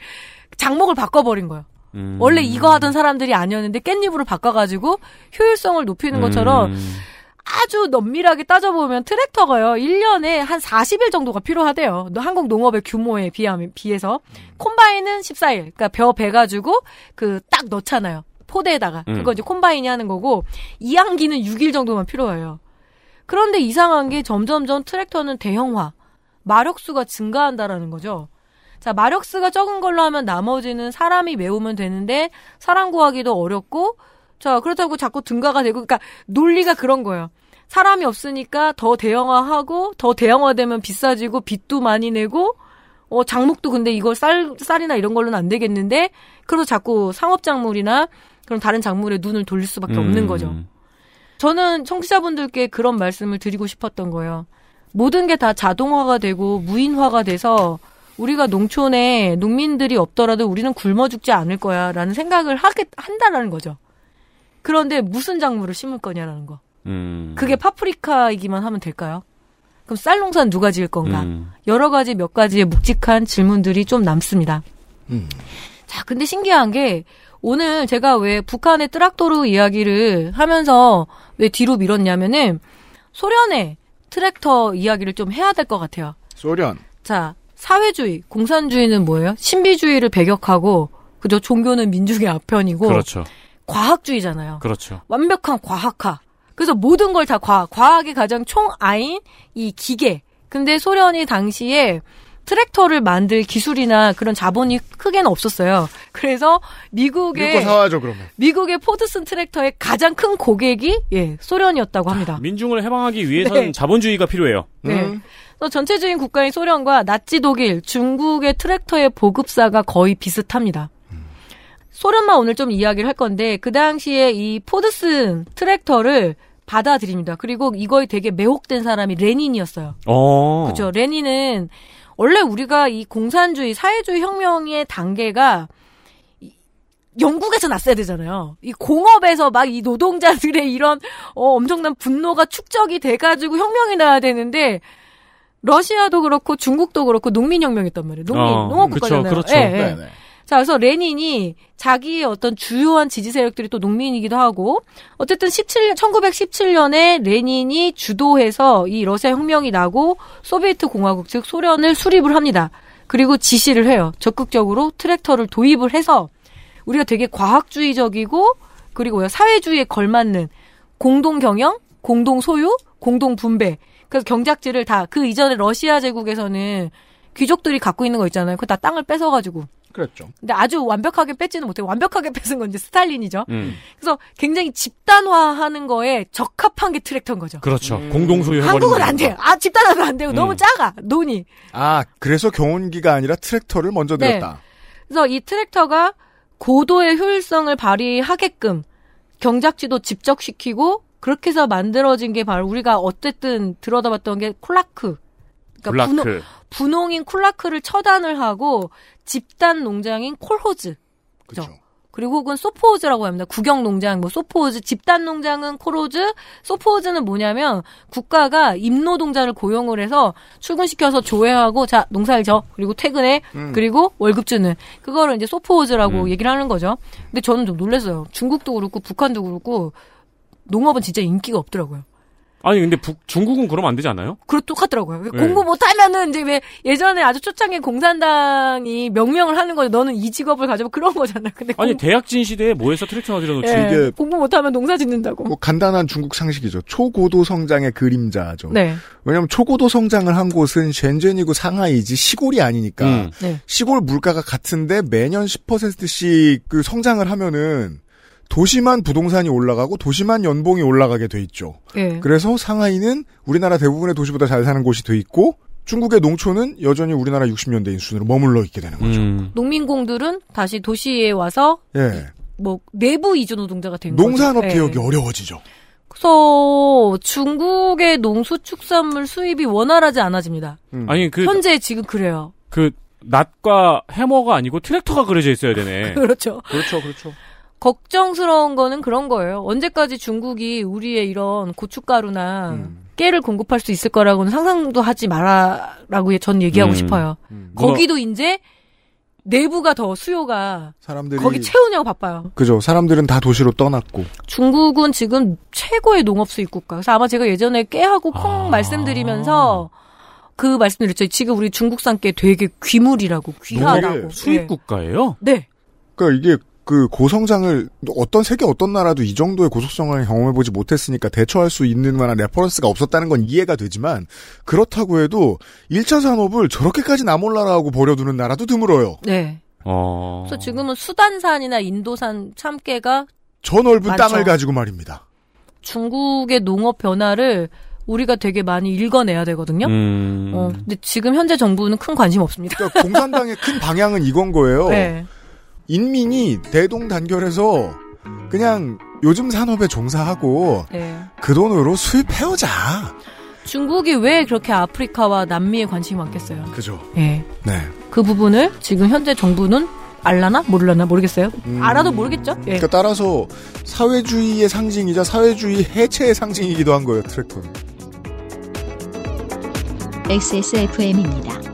장목을 바꿔버린 거예요. 음. 원래 이거 하던 사람들이 아니었는데 깻잎으로 바꿔가지고 효율성을 높이는 것처럼 음. 아주 넘밀하게 따져보면 트랙터가요, 1년에 한 40일 정도가 필요하대요. 너 한국 농업의 규모에 비하면, 비해서. 콤바인은 14일. 그러니까 벼 베가지고 그 딱 넣잖아요. 포대에다가. 음. 그거 이제 콤바인이 하는 거고, 이항기는 6일 정도만 필요해요. 그런데 이상한 게 점점점 트랙터는 대형화, 마력수가 증가한다라는 거죠. 자, 마력수가 적은 걸로 하면 나머지는 사람이 메우면 되는데, 사람 구하기도 어렵고, 자, 그렇다고 자꾸 증가가 되고, 그러니까 논리가 그런 거예요. 사람이 없으니까 더 대형화하고, 더 대형화되면 비싸지고, 빚도 많이 내고, 어, 장목도 근데 이걸 쌀, 쌀이나 이런 걸로는 안 되겠는데, 그래서 자꾸 상업작물이나 그런 다른 작물에 눈을 돌릴 수밖에 없는 음. 거죠. 저는 청취자분들께 그런 말씀을 드리고 싶었던 거예요. 모든 게 다 자동화가 되고 무인화가 돼서 우리가 농촌에 농민들이 없더라도 우리는 굶어 죽지 않을 거야 라는 생각을 하게 한다라는 거죠. 그런데 무슨 작물을 심을 거냐라는 거. 음. 그게 파프리카이기만 하면 될까요? 그럼 쌀 농사는 누가 지을 건가? 음. 여러 가지 몇 가지의 묵직한 질문들이 좀 남습니다. 자, 근데 신기한 게 오늘 제가 왜 북한의 트락토르 이야기를 하면서 왜 뒤로 밀었냐면은 소련의 트랙터 이야기를 좀 해야 될 것 같아요. 소련. 자, 사회주의, 공산주의는 뭐예요? 신비주의를 배격하고 그죠? 종교는 민중의 아편이고 그렇죠. 과학주의잖아요. 그렇죠. 완벽한 과학화. 그래서 모든 걸 다 과학. 과학의 가장 총아인 이 기계. 근데 소련이 당시에 트랙터를 만들 기술이나 그런 자본이 크게는 없었어요. 그래서 미국의 사와죠 그러면. 미국의 포드슨 트랙터의 가장 큰 고객이 예 소련이었다고 합니다. 민중을 해방하기 위해서는 네. 자본주의가 필요해요. 네. 그래서 전체주의 국가인 소련과 나치 독일, 중국의 트랙터의 보급사가 거의 비슷합니다. 소련만 오늘 좀 이야기를 할 건데 그 당시에 이 포드슨 트랙터를 받아들입니다. 그리고 이거에 되게 매혹된 사람이 레닌이었어요. 어. 그죠. 레닌은 원래 우리가 이 공산주의, 사회주의 혁명의 단계가 이- 영국에서 났어야 되잖아요. 이 공업에서 막 이 노동자들의 이런 어, 엄청난 분노가 축적이 돼가지고 혁명이 나야 되는데 러시아도 그렇고 중국도 그렇고 농민혁명이었단 말이에요. 농민, 어, 농업국가잖아요. 그쵸, 그렇죠. 예, 예. 자, 그래서 레닌이 자기의 어떤 주요한 지지 세력들이 또 농민이기도 하고, 어쨌든 17년, 1917년에 레닌이 주도해서 이 러시아 혁명이 나고, 소비에트 공화국, 즉 소련을 수립을 합니다. 그리고 지시를 해요. 적극적으로 트랙터를 도입을 해서, 우리가 되게 과학주의적이고, 그리고 사회주의에 걸맞는 공동 경영, 공동 소유, 공동 분배. 그래서 경작지를 다 그 이전에 러시아 제국에서는 귀족들이 갖고 있는 거 있잖아요. 그거 다 땅을 뺏어가지고. 그랬죠. 근데 아주 완벽하게 뺏지는 못해요. 완벽하게 뺏은 건 이제 스탈린이죠. 음. 그래서 굉장히 집단화하는 거에 적합한 게 트랙터인 거죠. 그렇죠. 공동 소유 해버리는 한국은 안. 돼요. 아 집단화도 안 되고 음. 너무 작아 논이. 아, 그래서 경운기가 아니라 트랙터를 먼저 네. 들였다. 그래서 이 트랙터가 고도의 효율성을 발휘하게끔 경작지도 집적시키고 그렇게 해서 만들어진 게 바로 우리가 어쨌든 들여다봤던 게 콜라크. 그러니까 분홍, 블라크. 분홍인 콜라크를 처단을 하고 집단 농장인 콜호즈. 그죠? 그리고 혹은 소포호즈라고 합니다. 국영 농장, 뭐 소포호즈, 집단 농장은 콜호즈, 소포호즈는 뭐냐면 국가가 임노동자를 고용을 해서 출근시켜서 조회하고 자 농사를 져 그리고 퇴근해 음. 그리고 월급 주는 그거를 이제 소포호즈라고 음. 얘기를 하는 거죠. 근데 저는 좀 놀랐어요. 중국도 그렇고 북한도 그렇고 농업은 진짜 인기가 없더라고요. 아니 근데 북, 중국은 그러면 안 되지 않아요? 그렇 똑같더라고요. 네. 공부 못하면은 이제 왜 예전에 아주 초창기 공산당이 명명을 하는 거죠. 너는 이 직업을 가져봐 그런 거잖아요. 근데 아니 공- 대학진 시대에 뭐해서 트랙터 들여놓지? 예, 이게- 공부 못하면 농사 짓는다고. 뭐 간단한 중국 상식이죠. 초고도 성장의 그림자죠. 네. 왜냐하면 초고도 성장을 한 곳은 셴젠이고 상하이지 시골이 아니니까 음. 네. 시골 물가가 같은데 매년 10%씩 그 성장을 하면은 도시만 부동산이 올라가고 도시만 연봉이 올라가게 돼 있죠. 예. 그래서 상하이는 우리나라 대부분의 도시보다 잘 사는 곳이 돼 있고 중국의 농촌은 여전히 우리나라 60년대인 수준으로 머물러 있게 되는 거죠. 음. 농민공들은 다시 도시에 와서 예. 뭐 내부 이주 노동자가 된 거죠. 농산업 예. 개혁이 어려워지죠. 그래서 중국의 농수축산물 수입이 원활하지 않아집니다. 아니 그 현재 지금 그래요. 그 낫과 해머가 아니고 트랙터가 그려져 있어야 되네. 그렇죠. 그렇죠, 그렇죠. 걱정스러운 거는 그런 거예요. 언제까지 중국이 우리의 이런 고춧가루나 음. 깨를 공급할 수 있을 거라고는 상상도 하지 마라라고 전 얘기하고 음. 싶어요. 거기도 이제 내부가 더 수요가 사람들이 거기 채우냐고 바빠요. 그죠. 사람들은 다 도시로 떠났고. 중국은 지금 최고의 농업 수입 국가. 그래서 아마 제가 예전에 깨하고 콩 말씀드리면서 그 말씀드렸죠. 지금 우리 중국산 깨 되게 귀물이라고 귀하다고. 수입 네. 국가예요? 네. 그러니까 이게 그 고성장을 어떤 세계 어떤 나라도 이 정도의 고속성장을 경험해보지 못했으니까 대처할 수 있는 만한 reference가 없었다는 건 이해가 되지만 그렇다고 해도 1차 산업을 저렇게까지 나몰라라고 버려두는 나라도 드물어요. 네. 어. 그래서 지금은 수단산이나 인도산 참깨가 저 넓은 많죠. 땅을 가지고 말입니다. 중국의 농업 변화를 우리가 되게 많이 읽어내야 되거든요. 음. 어, 근데 지금 현재 정부는 큰 관심 없습니다. 그러니까 공산당의 큰 방향은 이건 거예요. 네. 인민이 대동단결해서 그냥 요즘 산업에 종사하고 네. 그 돈으로 수입해오자. 중국이 왜 그렇게 아프리카와 남미에 관심이 많겠어요? 그죠. 예. 네. 그 부분을 지금 현재 정부는 알라나 모르려나 모르겠어요. 알아도 모르겠죠. 예. 그러니까 따라서 사회주의의 상징이자 사회주의 해체의 상징이기도 한 거예요, 트랙터는. XSFM입니다.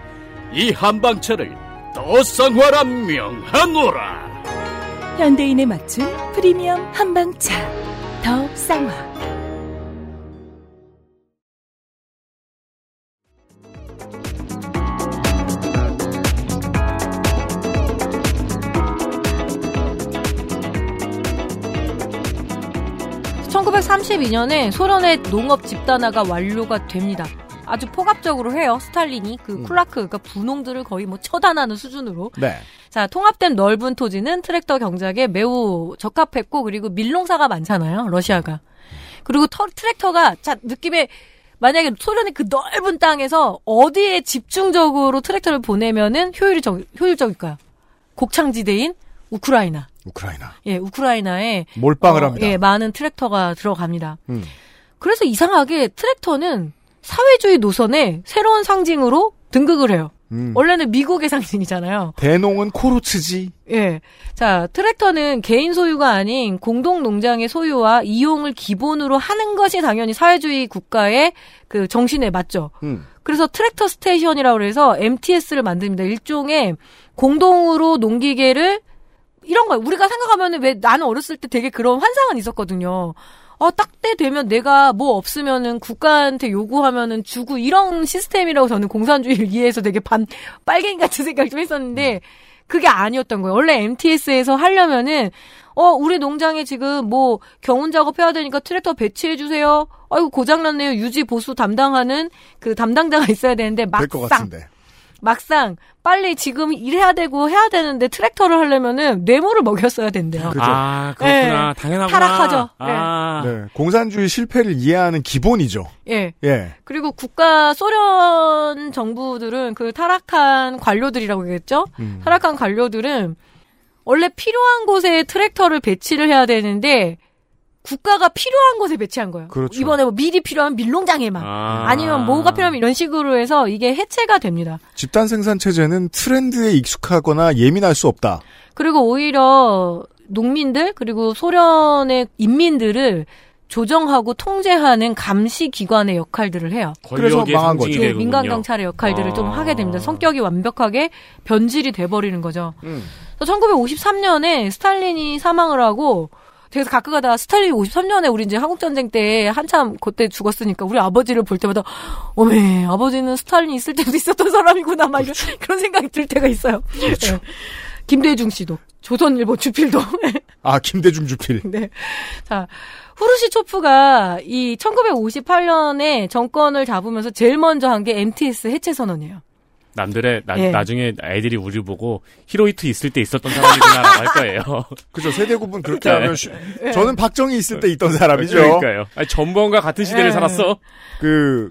이 한방차를 더쌍화라 명하노라. 현대인에 맞춘 프리미엄 한방차 더 쌍화. (1932년에) 소련의 농업 집단화가 완료가 됩니다. 아주 포갑적으로 해요. 스탈린이 그 쿨라크 그러니까 분홍들을 거의 뭐 처단하는 수준으로. 네. 자, 통합된 넓은 토지는 트랙터 경작에 매우 적합했고 그리고 밀농사가 많잖아요. 러시아가. 그리고 터, 트랙터가 자, 느낌에 만약에 소련의 그 넓은 땅에서 어디에 집중적으로 트랙터를 보내면은 효율이 적, 효율적일까요? 곡창지대인 우크라이나. 우크라이나. 예, 우크라이나에 몰빵을 어, 합니다. 예, 많은 트랙터가 들어갑니다. 음. 그래서 이상하게 트랙터는 사회주의 노선의 새로운 상징으로 등극을 해요. 음. 원래는 미국의 상징이잖아요. 대농은 콜호즈지. 예. 자, 트랙터는 개인 소유가 아닌 공동 농장의 소유와 이용을 기본으로 하는 것이 당연히 사회주의 국가의 그 정신에 맞죠. 음. 그래서 트랙터 station이라고 해서 MTS를 만듭니다. 일종의 공동으로 농기계를 이런 거예요. 우리가 생각하면은 왜 나는 어렸을 때 되게 그런 환상은 있었거든요. 어, 딱때 되면 내가 뭐 없으면은 국가한테 요구하면은 주고 이런 시스템이라고 저는 공산주의를 이해해서 되게 반, 빨갱이 같은 생각 좀 했었는데 그게 아니었던 거예요. 원래 MTS에서 하려면은 어, 우리 농장에 지금 뭐 경운 작업해야 되니까 트랙터 배치해 주세요. 아이고 고장났네요. 유지 보수 담당하는 그 담당자가 있어야 되는데 될것 막상 같은데. 막상 빨리 지금 일해야 되고 해야 되는데 트랙터를 하려면은 뇌물을 먹였어야 된대요. 아, 그렇구나. 예. 당연하구나. 타락하죠. 아. 네. 공산주의 실패를 이해하는 기본이죠. 예. 예. 그리고 국가 소련 정부들은 그 타락한 관료들이라고 그랬죠. 음. 타락한 관료들은 원래 필요한 곳에 트랙터를 배치를 해야 되는데 국가가 필요한 곳에 배치한 거예요. 그렇죠. 이번에 뭐 밀이 필요하면 밀농장에만 아. 아. 니면 뭐가 필요하면 이런 식으로 해서 이게 해체가 됩니다. 집단 생산 체제는 트렌드에 익숙하거나 예민할 수 없다. 그리고 오히려 농민들 그리고 소련의 인민들을 조정하고 통제하는 감시 기관의 역할들을 해요. 그래서 망한 거죠. 예, 되군요. 민간 경찰의 역할들을 좀 아. 하게 됩니다. 성격이 완벽하게 변질이 돼버리는 거죠. 음. 1953년에 스탈린이 사망을 하고 그래서 가끔 가다가 스탈린이 53년에 우리 이제 한국전쟁 때 한참 그때 죽었으니까 우리 아버지를 볼 때마다 어메 아버지는 스탈린이 있을 때도 있었던 사람이구나 막 이런 그런 생각이 들 때가 있어요. 그렇죠. 예. 김대중 씨도 조선일보 주필도 아, 김대중 주필. 네. 자, 후르시초프가 이 1958년에 정권을 잡으면서 제일 먼저 한 게 MTS 해체 선언이에요. 남들의 나, 예. 나중에 애들이 우리 보고 히로이트 있을 때 있었던 사람이구나라고 할 거예요. 그죠. 세대 구분 그렇게 네. 하면 쉬- 저는 박정희 있을 때 있던 사람이죠. 그러니까요. 아니, 전범과 같은 시대를 예. 살았어. 그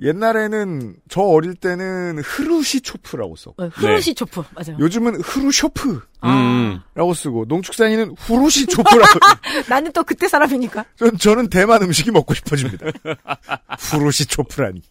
옛날에는 저 어릴 때는 흐루시초프라고 써. 어, 후르시초프 맞아요. 요즘은 흐루쇼프라고 음. 쓰고 농축산인은 후루시초프라고. 나는 또 그때 사람이니까. 전, 저는 대만 음식이 먹고 싶어집니다. 후루시초프라니.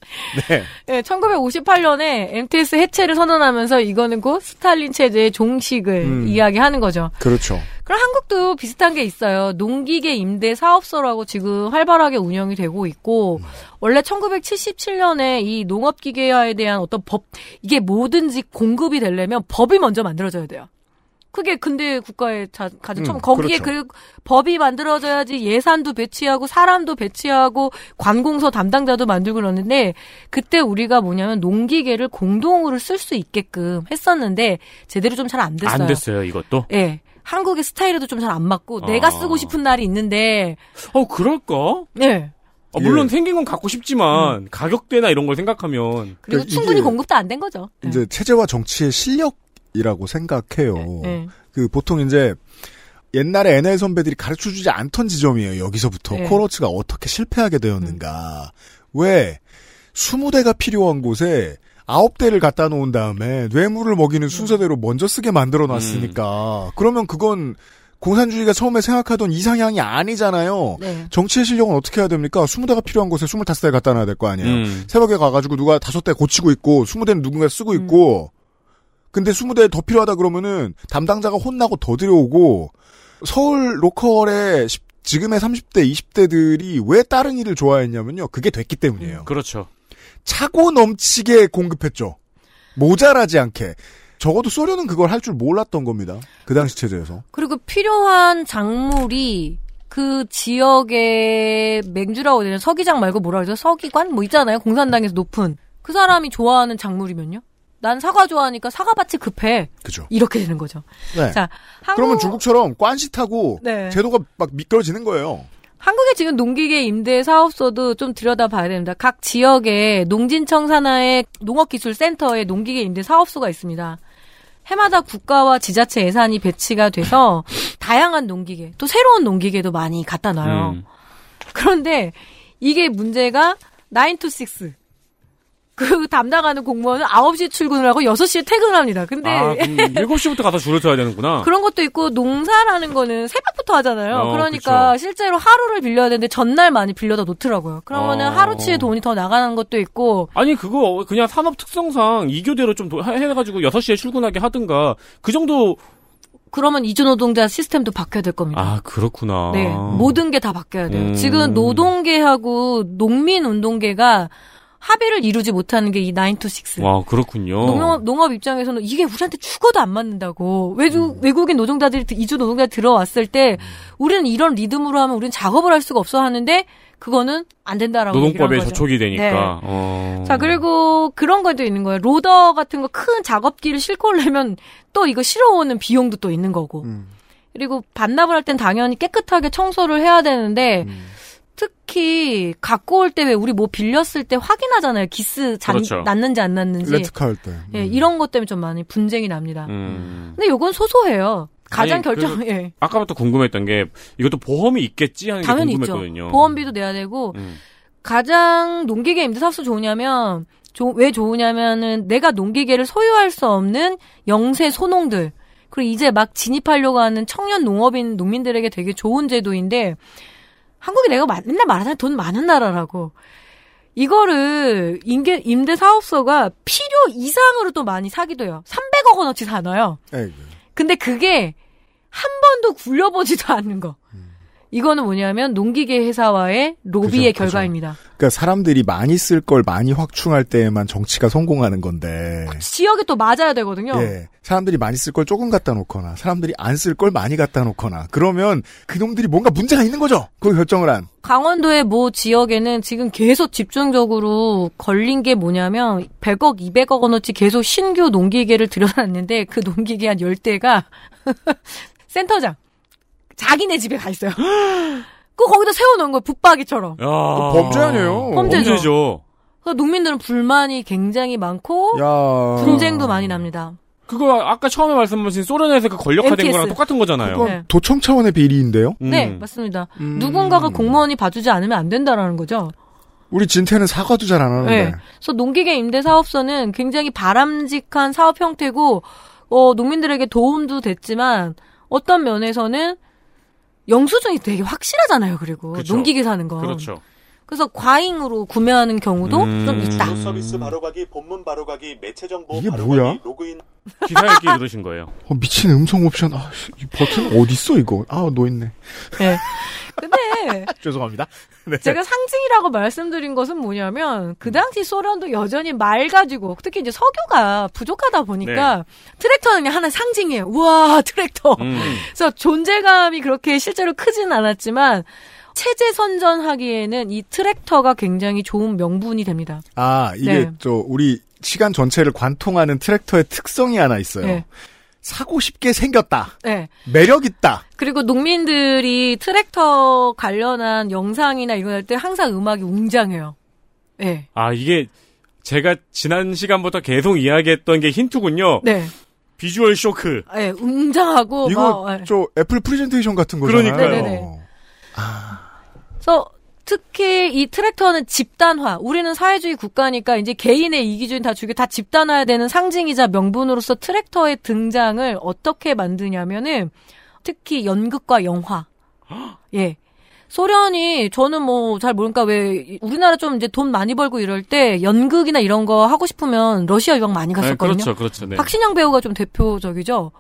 네. 네, 1958년에 MTS 해체를 선언하면서 이거는 곧 스탈린 체제의 종식을 음. 이야기하는 거죠. 그렇죠. 그럼 한국도 비슷한 게 있어요. 농기계 임대 사업소라고 지금 활발하게 운영이 되고 있고 원래 1977년에 이 농업기계화에 대한 어떤 법 이게 뭐든지 공급이 되려면 법이 먼저 만들어져야 돼요. 그게 근대 국가의 자, 가장 처음 음, 거기에 그렇죠. 그 법이 만들어져야지 예산도 배치하고 사람도 배치하고 관공서 담당자도 만들고 그러는데 그때 우리가 뭐냐면 농기계를 공동으로 쓸 수 있게끔 했었는데 제대로 좀 잘 안 됐어요. 안 됐어요, 이것도? 예. 한국의 스타일에도 좀 잘 안 맞고 내가 아. 쓰고 싶은 날이 있는데 어, 그럴까? 네. 어, 물론 예. 생긴 건 갖고 싶지만 가격대나 이런 걸 생각하면 그리고 그러니까 충분히 공급도 안 된 거죠. 이제 체제와 정치의 실력이라고 생각해요. 네. 그 보통 이제 옛날에 NL 선배들이 가르쳐 주지 않던 지점이에요. 여기서부터 네. 코러츠가 어떻게 실패하게 되었는가. 왜 20대가 필요한 곳에 9대를 갖다 놓은 다음에 뇌물을 먹이는 순서대로 먼저 쓰게 만들어 놨으니까. 그러면 그건 공산주의가 처음에 생각하던 이상향이 아니잖아요. 네. 정치의 실력은 어떻게 해야 됩니까? 20대가 필요한 곳에 25대 갖다 놔야 될 거 아니에요. 음. 새벽에 가가지고 누가 다섯 대 고치고 있고 20대는 누군가 쓰고 음. 있고 근데 20대 더 필요하다 그러면은 담당자가 혼나고 더 들여오고 서울 local의 십- 지금의 30대, 20대들이 왜 다른 일을 좋아했냐면요. 그게 됐기 때문이에요. 그렇죠. 차고 넘치게 공급했죠. 모자라지 않게. 적어도 소련은 그걸 할 줄 몰랐던 겁니다. 그 당시 체제에서. 그리고 필요한 작물이 그 지역의 맹주라고 되나 서기장 말고 뭐라 그러죠? 서기관 뭐 있잖아요. 공산당에서 높은 그 사람이 좋아하는 작물이면요. 난 사과 좋아하니까 사과밭이 급해. 그죠. 이렇게 되는 거죠. 네. 자, 한국 그러면 중국처럼 꽌시 타고 네. 제도가 막 미끄러지는 거예요. 한국의 지금 농기계 임대 사업소도 좀 들여다봐야 됩니다. 각 지역에 농진청 산하의 농업기술센터에 농기계 임대 사업소가 있습니다. 해마다 국가와 지자체 예산이 배치가 돼서 다양한 농기계, 또 새로운 농기계도 많이 갖다 놔요. 음. 그런데 이게 문제가 9 to 6. 그 담당하는 공무원은 9시 출근을 하고 6시에 퇴근을 합니다. 근데 아, 그럼 7시부터 가서 줄을 서야 되는구나. 그런 것도 있고 농사라는 거는 새벽부터 하잖아요. 어, 그러니까 그쵸. 실제로 하루를 빌려야 되는데 전날 많이 빌려다 놓더라고요. 그러면은 어. 하루치의 돈이 더 나가는 것도 있고 아니 그거 그냥 산업 특성상 이교대로 좀 도- 해- 해가지고 6시에 출근하게 하든가 그 정도 그러면 이주 노동자 시스템도 바뀌어야 될 겁니다. 아 그렇구나. 네, 모든 게 다 바뀌어야 돼요. 음. 지금 노동계하고 농민 운동계가 합의를 이루지 못하는 게이9 to 6. 와 그렇군요. 농업, 농업 입장에서는 이게 우리한테 죽어도 안 맞는다고. 음. 외국, 외국인 노동자들이, 이주 노동자 들어왔을 때, 우리는 이런 리듬으로 하면 우리는 작업을 할 수가 없어 하는데, 그거는 안 된다라고. 노동법에. 저촉이 되니까. 네. 어. 자, 그리고 그런 것도 있는 거예요. 로더 같은 거 큰 작업기를 싣고 오려면 또 이거 실어오는 비용도 또 있는 거고. 그리고 반납을 할 땐 당연히 깨끗하게 청소를 해야 되는데, 특히 갖고 올 때 왜 우리 뭐 빌렸을 때 확인하잖아요. 기스 잔, 그렇죠. 났는지 안 났는지. 렌트카 할 때. 예, 이런 것 때문에 좀 많이 분쟁이 납니다. 음. 근데 요건 소소해요. 가장 아니, 결정, 그래서 예. 아까부터 궁금했던 게 이것도 보험이 있겠지 하는 게 당연히 있죠. 궁금했거든요. 보험비도 내야 되고, 음. 가장 농기계 임대사업소 좋으냐면, 조- 왜 좋으냐면은 내가 농기계를 소유할 수 없는 영세 소농들, 그리고 이제 막 진입하려고 하는 청년 농업인 농민들에게 되게 좋은 제도인데, 한국이 내가 마- 맨날 말하잖아요. 돈 많은 나라라고. 이거를 임대, 임대 사업소가 필요 이상으로 또 많이 사기도 해요. 300억 원어치 사놔요. 에이, 근데 그게 한 번도 굴려보지도 않는 거. 이거는 뭐냐면 농기계 회사와의 로비의 그죠, 그죠. 결과입니다. 그러니까 사람들이 많이 쓸 걸 많이 확충할 때에만 정치가 성공하는 건데. 지역에 또 맞아야 되거든요. 예. 사람들이 많이 쓸 걸 조금 갖다 놓거나 사람들이 안 쓸 걸 많이 갖다 놓거나 그러면 그놈들이 뭔가 문제가 있는 거죠. 그걸 결정을 한. 강원도의 모 지역에는 지금 계속 집중적으로 걸린 게 뭐냐면 100억, 200억 원어치 계속 신규 농기계를 들여놨는데 그 농기계 한 10대가 센터장 자기네 집에 가 있어요. 그 거기다 세워놓은 거예요. 붙박이처럼. 야. 범죄 아니에요? 범죄죠. 범죄죠. 그러니까 농민들은 불만이 굉장히 많고 야. 분쟁도 많이 납니다. 그거 아까 처음에 말씀하신 소련에서 그 권력화된 MTS. 거랑 똑같은 거잖아요. 그건 네. 도청 차원의 비리인데요. 네, 음. 맞습니다. 음. 누군가가 공무원이 봐주지 않으면 안 된다라는 거죠. 우리 진태는 사과도 잘 안 하는데. 네. 그래서 농기계 임대 사업소는 굉장히 바람직한 사업 형태고 어, 농민들에게 도움도 됐지만 어떤 면에서는 영수증이 되게 확실하잖아요. 그리고 그쵸. 농기계 사는 건. 그렇죠. 그래서 과잉으로 구매하는 경우도 음. 좀 있다. 서비스 바로 가기, 본문 바로 가기, 매체 정보 이게 바로가기, 뭐야? 로그인 기사 읽기 누르신 거예요. 어, 미친 음성 옵션. 아, 씨, 이 버튼 어디 있어 이거? 아, 놓 있네. 네. 근데 죄송합니다. 네. 제가 상징이라고 말씀드린 것은 뭐냐면 그 당시 소련도 여전히 말 가지고 특히 이제 석유가 부족하다 보니까 네. 트랙터는 그냥 하나 상징이에요. 우와 트랙터. 음. 그래서 존재감이 그렇게 실제로 크진 않았지만 체제 선전하기에는 이 트랙터가 굉장히 좋은 명분이 됩니다. 아, 이게 네. 저 우리 시간 전체를 관통하는 트랙터의 특성이 하나 있어요. 네. 사고 싶게 생겼다. 네. 매력 있다. 그리고 농민들이 트랙터 관련한 영상이나 이거 할때 항상 음악이 웅장해요. 네. 아 이게 제가 지난 시간부터 계속 이야기했던 게 힌트군요. 네. visual shock. 네, 웅장하고 이거 막, 네. 저 애플 프레젠테이션 같은 거잖아요. 그러니까요. 네네네. 그래서 특히 이 트랙터는 집단화. 우리는 사회주의 국가니까 이제 개인의 이기주의 다 죽여 다 집단화해야 되는 상징이자 명분으로서 트랙터의 등장을 어떻게 만드냐면은 특히 연극과 영화. 예. 소련이 저는 뭐 잘 모르니까 왜 우리나라 좀 이제 돈 많이 벌고 이럴 때 연극이나 이런 거 하고 싶으면 러시아 유학 많이 네, 갔었거든요. 그렇죠, 그렇죠. 네. 박신영 배우가 좀 대표적이죠.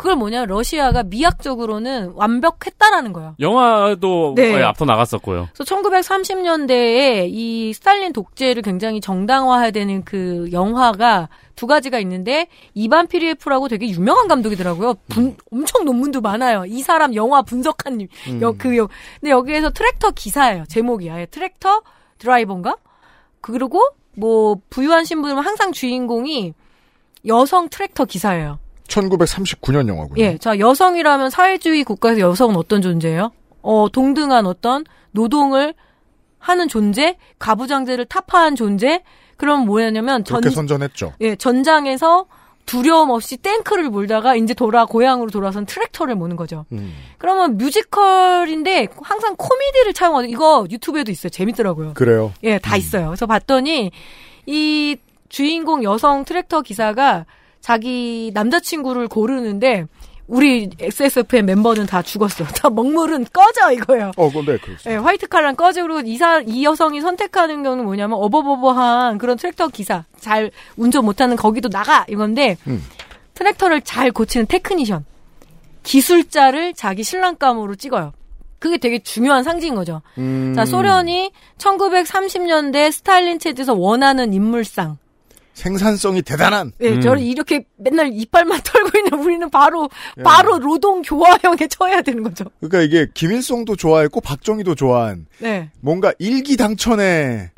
그걸 뭐냐 러시아가 미학적으로는 완벽했다라는 거예요. 영화도 네. 거의 앞서 나갔었고요. 그래서 1930년대에 이 스탈린 독재를 굉장히 정당화해야 되는 그 영화가 두 가지가 있는데 이반 피리에프라고 되게 유명한 감독이더라고요. 분- 엄청 논문도 많아요. 이 사람 영화 분석한 님. 음. 여, 그 여, 근데 여기에서 트랙터 기사예요. 제목이 아예 tractor driver인가? 그리고 뭐 부유한 신부는 항상 주인공이 여성 트랙터 기사예요. 1939년 영화군요. 예, 자 여성이라면 사회주의 국가에서 여성은 어떤 존재예요? 어, 동등한 어떤 노동을 하는 존재, 가부장제를 타파한 존재. 그럼 뭐냐면 전 그렇게 선전했죠. 예, 전장에서 두려움 없이 탱크를 몰다가 이제 돌아 고향으로 돌아선 트랙터를 모는 거죠. 음. 그러면 뮤지컬인데 항상 코미디를 차용하는 이거 유튜브에도 있어요. 재밌더라고요. 그래요. 예, 다 있어요. 그래서 봤더니 이 주인공 여성 트랙터 기사가 자기 남자친구를 고르는데 우리 XSFM 멤버는 다 죽었어. 다 먹물은 꺼져 이거예요. 어, 근데 그렇죠. 예, 화이트 칼랑 꺼져 그리고 이사 이 여성이 선택하는 경우는 뭐냐면 어버버버한 그런 트랙터 기사 잘 운전 못하는 거기도 나가 이건데 음. 트랙터를 잘 고치는 technician 기술자를 자기 신랑감으로 찍어요. 그게 되게 중요한 상징인 거죠. 음. 자 소련이 1930년대 스탈린 체제에서 원하는 인물상 생산성이 대단한. 예, 음. 저를 이렇게 맨날 이빨만 털고 있는 우리는 바로 예. 바로 노동 교화형에 처해야 되는 거죠. 그러니까 이게 김일성도 좋아했고 박정희도 좋아한 네. 뭔가 일기당천의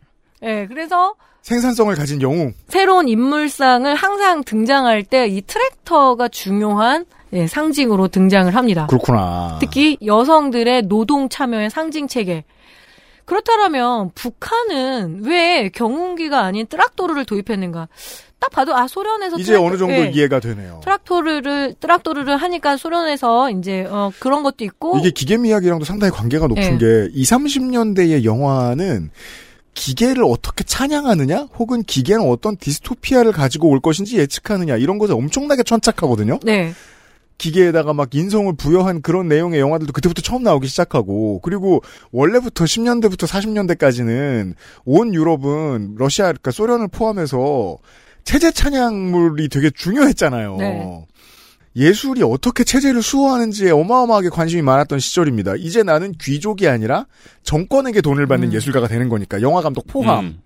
예, 그래서 생산성을 가진 영웅. 새로운 인물상을 항상 등장할 때 이 트랙터가 중요한 예, 상징으로 등장을 합니다. 그렇구나. 특히 여성들의 노동 참여의 상징 체계. 그렇다면 북한은 왜 경운기가 아닌 트락토르를 도입했는가? 딱 봐도 아 소련에서 이제 트랙- 어느 정도 예, 이해가 되네요. 트락토르를 트락토르를 하니까 소련에서 이제 어 그런 것도 있고 이게 기계 이야기랑도 상당히 관계가 높은 예. 게 2, 30년대의 영화는 기계를 어떻게 찬양하느냐 혹은 기계는 어떤 디스토피아를 가지고 올 것인지 예측하느냐 이런 것에 엄청나게 천착하거든요. 네. 기계에다가 막 인성을 부여한 그런 내용의 영화들도 그때부터 처음 나오기 시작하고 그리고 원래부터 10년대부터 40년대까지는 온 유럽은 러시아 그러니까 소련을 포함해서 체제 찬양물이 되게 중요했잖아요. 네. 예술이 어떻게 체제를 수호하는지에 어마어마하게 관심이 많았던 시절입니다. 이제 나는 귀족이 아니라 정권에게 돈을 받는 음. 예술가가 되는 거니까 영화 감독 포함. 음.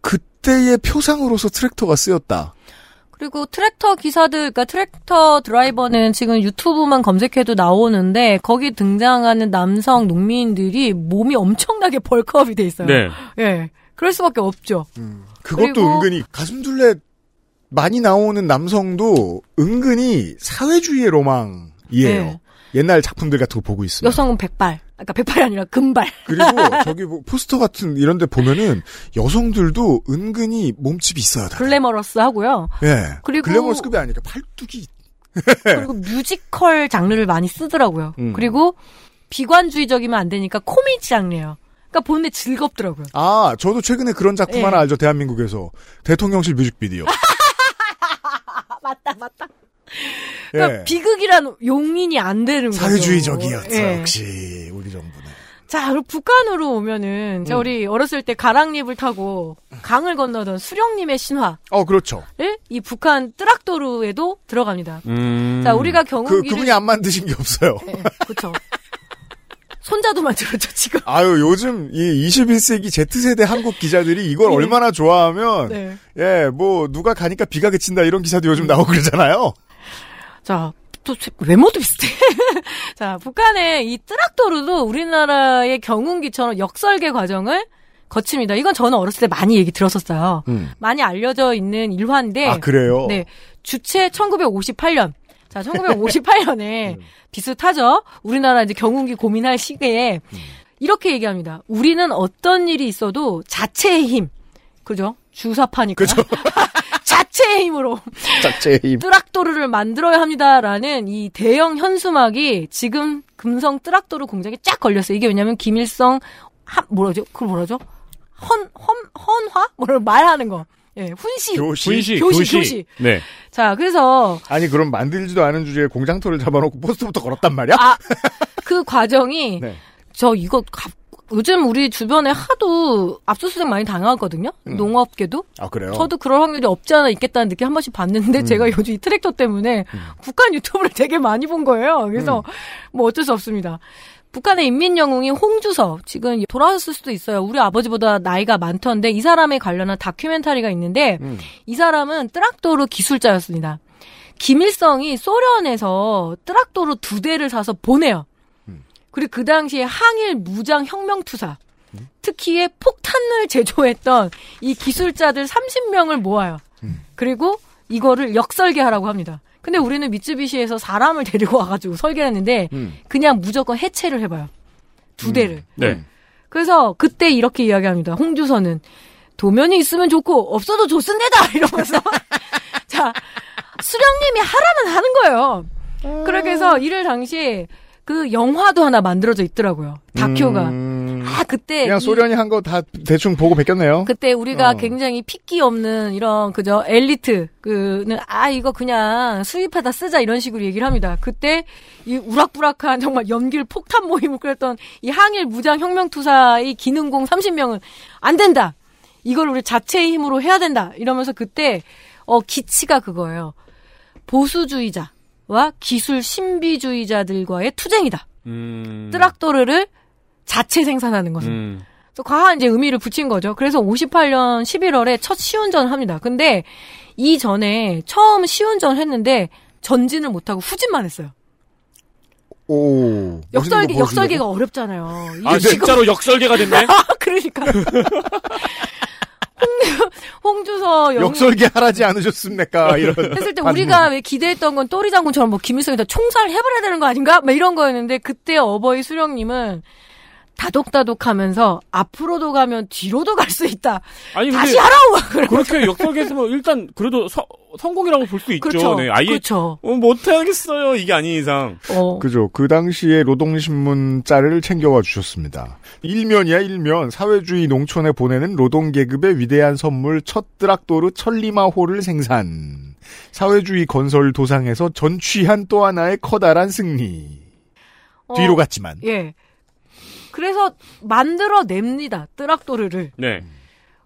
그때의 표상으로서 트랙터가 쓰였다. 그리고 트랙터 기사들, 그러니까 tractor driver는 지금 유튜브만 검색해도 나오는데 거기 등장하는 남성 농민들이 몸이 엄청나게 bulk up이 돼 있어요. 네. 예. 그럴 수밖에 없죠. 그것도 그리고- 은근히 가슴둘레 많이 나오는 남성도 은근히 사회주의의 로망이에요. 네. 옛날 작품들 같은 거 보고 있어요. 여성은 백발. 아까 백발이 아니라 금발. 그리고 저기 뭐 포스터 같은 이런 데 보면은 여성들도 은근히 몸집이 있어야 돼. glamorous 하고요. 예. 그리고- 글래머스급이 아니니까 팔뚝이 그리고 뮤지컬 장르를 많이 쓰더라고요. 음. 그리고 비관주의적이면 안 되니까 코미디 장르예요. 그러니까 보는데 즐겁더라고요. 아, 저도 최근에 그런 작품 예. 하나 알죠. 대한민국에서 대통령실 뮤직비디오. 아, 맞다, 맞다. 그러니까 예. 비극이란 용인이 안 되는 거죠. 사회주의적이었어. 예. 역시 우리 정부는. 자, 그리고 북한으로 오면은 자 음. 우리 어렸을 때 가랑잎을 타고 강을 건너던 수령님의 신화를 어, 그렇죠. 이 북한 뜨락도르에도 들어갑니다. 음. 자, 우리가 그 경운기를 그분이 안 만드신 게 없어요. 그렇죠. 손자도 만들었죠 지금. 아유, 요즘 이 21세기 Z세대 한국 기자들이 이걸 네. 얼마나 좋아하면, 네. 예, 뭐, 누가 가니까 비가 그친다 이런 기사도 요즘 나오고 그러잖아요. 자, 또 외모도 비슷해. 자, 북한의 이 뜨락도르도 우리나라의 경운기처럼 역설계 과정을 거칩니다. 이건 저는 어렸을 때 많이 얘기 들었었어요. 음. 많이 알려져 있는 일화인데. 아, 그래요? 네. 주체 1958년. 자, 1958년에 비슷하죠? 우리나라 이제 경운기 고민할 시기에 이렇게 얘기합니다. 우리는 어떤 일이 있어도 자체의 힘. 그죠? 주사파니까. 자체의 힘으로 자체의 힘. 뜨락도르를 만들어야 합니다라는 이 대형 현수막이 지금 금성 뜨락도르 공장에 쫙 걸렸어요. 이게 왜냐면 김일성 한 뭐라죠? 그걸 뭐라죠? 헌, 헌, 헌화? 뭐를 말하는 거. 예, 훈시. 교시. 교시, 교시, 교시. 네. 자, 그래서 아니, 그럼 만들지도 않은 주제에 공장토를 잡아놓고 포스터부터 걸었단 말이야? 아, 그 과정이 네. 저 이거 가- 요즘 우리 주변에 하도 압수수색 많이 당하거든요. 음. 농업계도. 아, 그래요? 저도 그럴 확률이 없지 않아 있겠다는 느낌 한 번씩 봤는데 음. 제가 요즘 이 트랙터 때문에 북한 유튜브를 되게 많이 본 거예요. 그래서 음. 뭐 어쩔 수 없습니다. 북한의 인민영웅이 홍주서 지금 돌아왔을 수도 있어요. 우리 아버지보다 나이가 많던데 이 사람에 관련한 다큐멘터리가 있는데 음. 이 사람은 뜨락도르 기술자였습니다. 김일성이 소련에서 뜨락도르 두 대를 사서 보내요. 그리고 그 당시에 항일 무장 혁명 투사 특히에 폭탄을 제조했던 이 기술자들 30명을 모아요. 그리고 이거를 역설계하라고 합니다. 근데 우리는 미쯔비시에서 사람을 데리고 와가지고 설계했는데 음. 그냥 무조건 해체를 해봐요. 두 대를. 네. 그래서 그때 이렇게 이야기합니다. 홍주선은 도면이 있으면 좋고 없어도 좋습니다. 이러면서 자 수령님이 하라면 하는 거예요. 그렇게 해서 이를 당시 그 영화도 하나 만들어져 있더라고요. 다큐가. 아 그때 그냥 이- 소련이 한 거 다 대충 보고 베꼈네요. 그때 우리가 어. 굉장히 핏기 없는 이런 그저 엘리트 그는 아 이거 그냥 수입하다 쓰자 이런 식으로 얘기를 합니다. 그때 이 우락부락한 정말 연길 폭탄 모임을 꾸렸던 이 항일 무장 혁명 투사의 기능공 30명은 안 된다. 이걸 우리 자체의 힘으로 해야 된다. 이러면서 그때 어 기치가 그거예요. 보수주의자 와 기술 신비주의자들과의 투쟁이다. 음. 뜨락도르를 자체 생산하는 것은. 음. 과한 이제 의미를 붙인 거죠. 그래서 58년 11월에 첫 시운전을 합니다. 근데 이 전에 처음 시운전을 했는데 전진을 못하고 후진만 했어요. 오. 역설계, 역설계가? 어렵잖아요. 아, 이게 진짜로 역설계가 됐네? 아, 그러니까. 홍, 주서 역설계 하라지 않으셨습니까? 이런. 했을 때 반문. 우리가 왜 기대했던 건 또리 장군처럼 뭐 김일성이 다 총살 해버려야 되는 거 아닌가? 막 이런 거였는데 그때 어버이 수령님은 다독다독하면서 앞으로도 가면 뒤로도 갈 수 있다. 아니, 근데 다시 하라고. 그렇게 역설계했으면 일단 그래도 서- 성공이라고 볼 수 있죠. 그렇죠. 네, 아예 그렇죠. 어, 못하겠어요. 이게 아닌 이상. 어. 그죠. 그 당시에 노동신문 짤을 챙겨와 주셨습니다. 일면이야, 일면. 사회주의 농촌에 보내는 노동계급의 위대한 선물 첫 드락도르 천리마호를 생산. 사회주의 건설 도상에서 전취한 또 하나의 커다란 승리. 뒤로 어, 갔지만. 예. 그래서 만들어냅니다. 뜨락도르를. 네.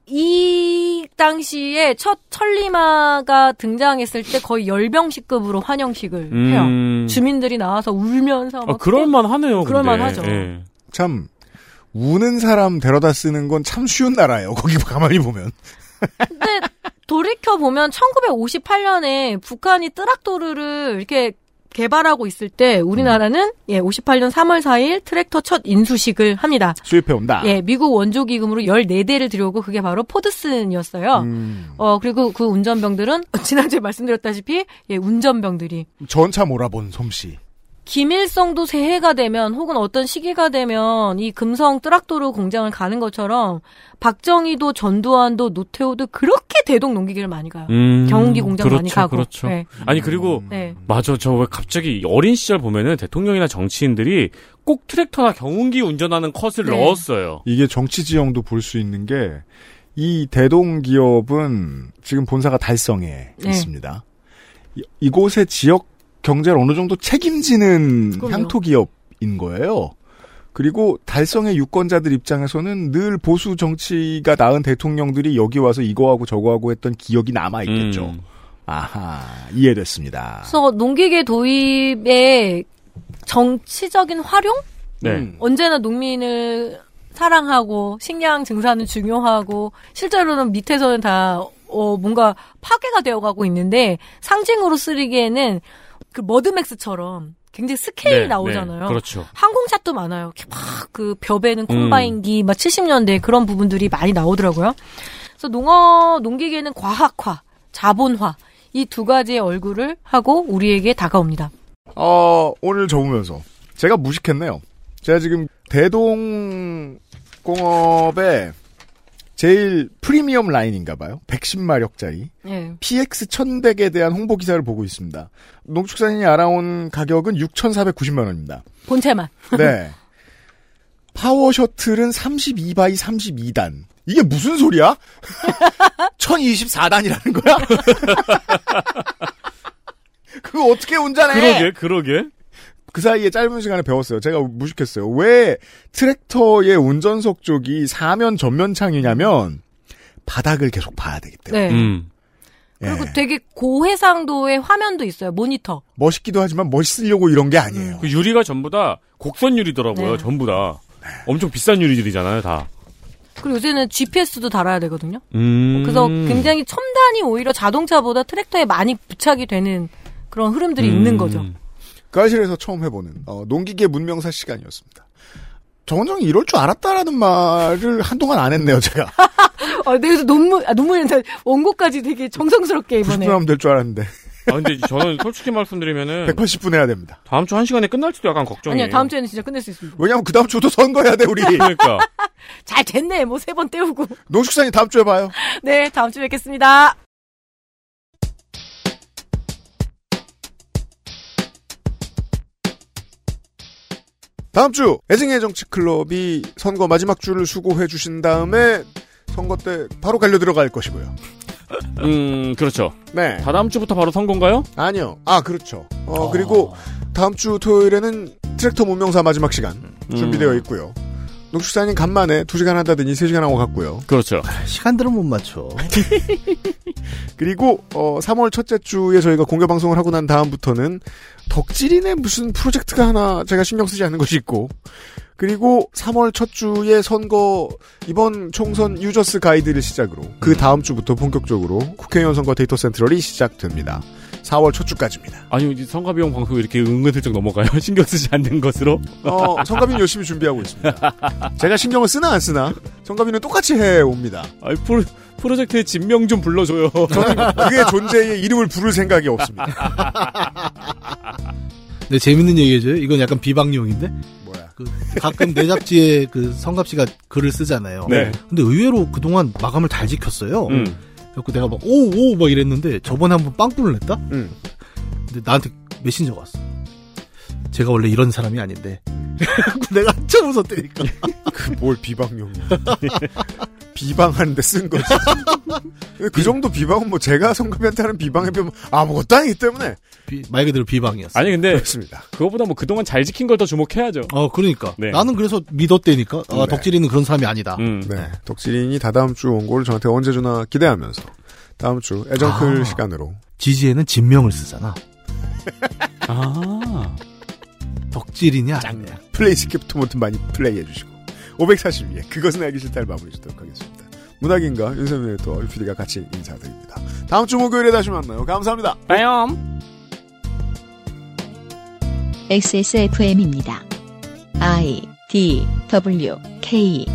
이 당시에 첫 천리마가 등장했을 때 거의 열병식급으로 환영식을 음. 해요. 주민들이 나와서 울면서 아, 막 그럴만 하네요. 그럴만 하죠. 예. 참, 우는 사람 데려다 쓰는 건 참 쉬운 나라예요. 거기 가만히 보면. 근데 돌이켜 보면 1958년에 북한이 뜨락도르를 이렇게 개발하고 있을 때 우리나라는 예 58년 3월 4일 트랙터 첫 인수식을 합니다. 수입해 온다. 예, 미국 원조 기금으로 14대를 들여오고 그게 바로 포드슨이었어요. 음. 어, 그리고 그 운전병들은 지난주에 말씀드렸다시피 예, 운전병들이 전차 몰아본 솜씨. 김일성도 새해가 되면 혹은 어떤 시기가 되면 이 금성 뜨락도르 공장을 가는 것처럼 박정희도 전두환도 노태우도 그렇게 대동 농기계를 많이 가요. 음, 경운기 공장 많이 그렇죠, 가고. 그렇죠. 네. 아니 그리고 네. 맞아 저 왜 갑자기 어린 시절 보면은 대통령이나 정치인들이 꼭 트랙터나 경운기 운전하는 컷을 네. 넣었어요. 이게 정치 지형도 볼 수 있는 게, 이 대동 기업은 지금 본사가 달성에 네. 있습니다. 이, 이곳의 지역 경제를 어느 정도 책임지는 그럼요. 향토 기업인 거예요. 그리고 달성의 유권자들 입장에서는 늘 보수 정치가 나은 대통령들이 여기 와서 이거하고 저거하고 했던 기억이 남아 있겠죠. 음. 아하, 이해됐습니다. 그래서 농기계 도입의 정치적인 활용? 네. 음. 언제나 농민을 사랑하고 식량 증산은 중요하고 실제로는 밑에서는 다 어, 뭔가 파괴가 되어가고 있는데 상징으로 쓰기에는 그 머드맥스처럼 굉장히 스케일이 네, 나오잖아요. 네, 그렇죠. 항공샷도 많아요. 막그 벼베는 콤바인기 막 70년대 그런 부분들이 많이 나오더라고요. 그래서 농어 농기계는 과학화, 자본화 이 두 가지의 얼굴을 하고 우리에게 다가옵니다. 어, 오늘 적으면서 제가 무식했네요. 제가 지금 대동 공업의 제일 프리미엄 라인인가 봐요. 110마력짜리 예. PX 1100에 대한 홍보 기사를 보고 있습니다. 농축산인이 알아온 가격은 6,490만 원입니다. 본체만. 네. 파워 셔틀은 32 by 32단. 이게 무슨 소리야? 1024단이라는 거야? 그거 어떻게 운전해? 그러게 그러게. 그 사이에 짧은 시간에 배웠어요. 제가 무식했어요. 왜 트랙터의 운전석 쪽이 사면 전면 창이냐면 바닥을 계속 봐야 되기 때문에 네. 음. 그리고 예. 되게 고해상도의 화면도 있어요. 모니터. 멋있기도 하지만 멋있으려고 이런 게 아니에요. 그 유리가 전부 다 곡선 유리더라고요. 네. 전부 다. 엄청 비싼 유리들이잖아요, 다. 그리고 요새는 GPS도 달아야 되거든요. 음. 그래서 굉장히 첨단이 오히려 자동차보다 트랙터에 많이 부착이 되는 그런 흐름들이 음. 있는 거죠. 가실에서 처음 해보는 어, 농기계 문명사 시간이었습니다. 정원정이 이럴 줄 알았다라는 말을 한동안 안 했네요, 제가. 아, 네, 그래서 논문, 아, 논문이 아니라 원고까지 되게 정성스럽게 이번에. 90분 하면 될 줄 알았는데. 아, 근데 저는 솔직히 말씀드리면은 180분 해야 됩니다. 다음 주한 시간에 끝날지도 약간 걱정이에요. 아니요, 다음 주에는 진짜 끝낼 수 있습니다. 왜냐면 그 다음 주도 선거해야 돼 우리. 그러니까. 잘 됐네, 뭐 세 번 때우고. 농축산이 다음 주에 봐요. 네, 다음 주에 뵙겠습니다. 다음 주 애증의 정치 클럽이 선거 마지막 주를 수고해 주신 다음에 선거 때 바로 갈려 들어갈 것이고요. 음, 그렇죠. 네. 다다음 주부터 바로 선거인가요? 아니요. 아 그렇죠. 어 그리고 다음 주 토요일에는 트랙터 문명사 마지막 시간 준비되어 있고요. 농축산인 간만에 2시간 한다더니 3시간 하고 갔고요. 그렇죠. 시간들은 못 맞춰. 그리고 어 3월 첫째 주에 저희가 공개 방송을 하고 난 다음부터는 덕질인의 무슨 프로젝트가 하나 제가 신경 쓰지 않는 것이 있고 그리고 3월 첫 주에 선거 이번 총선 User's Guide를 시작으로 그 다음 주부터 본격적으로 국회의원 선거 Data Central이 시작됩니다. 4월 첫 주까지입니다. 아니, 이제 선거비용 방송 이렇게 은근슬쩍 넘어가요? 신경 쓰지 않는 것으로? 어, 성가비는 열심히 준비하고 있습니다. 제가 신경을 쓰나 안 쓰나 성가비는 똑같이 해 옵니다. 아이, 프로, 프로젝트의 진명 좀 불러줘요. 저는 그의 존재의 이름을 부를 생각이 없습니다. 네, 재밌는 얘기해줘요. 이건 약간 비방용인데? 뭐야? 그 가끔 내 잡지에 그 성갑 씨가 글을 쓰잖아요. 네. 근데 의외로 그동안 마감을 잘 지켰어요. 음. 그래서 내가 막, 오, 오, 막 이랬는데 저번에 한번 빵꾸를 냈다? 음. 근데 나한테 메신저가 왔어. 제가 원래 이런 사람이 아닌데. 내가 한참 웃었다니까. 그 뭘 비방용이야. 비방하는데 쓴 거지. 그 정도 비방은 뭐 제가 성가비한테 하는 비방에 비하면 아무것도 아니기 때문에. 비- 말 그대로 비방이었어. 아니, 근데. 그렇습니다. 그거보다 뭐 그동안 잘 지킨 걸 더 주목해야죠. 어, 그러니까. 네. 나는 그래서 믿었다니까. 아, 네. 덕질이는 그런 사람이 아니다. 음. 네. 덕질인이 다다음 주 원고를 저한테 언제 주나 기대하면서 다음 주 애정클 아. 시간으로 지지에는 진명을 쓰잖아. 아. 덕질이냐? 아니냐. 플레이 스킵토먼트 많이 플레이해 주시고 542회 그것은 알기 싫다를 마무리 주도록 하겠습니다. 문학인가 윤세민 에디터 PD가 같이 인사드립니다. 다음 주 목요일에 다시 만나요. 감사합니다. 빠염. XSFM입니다. I D W K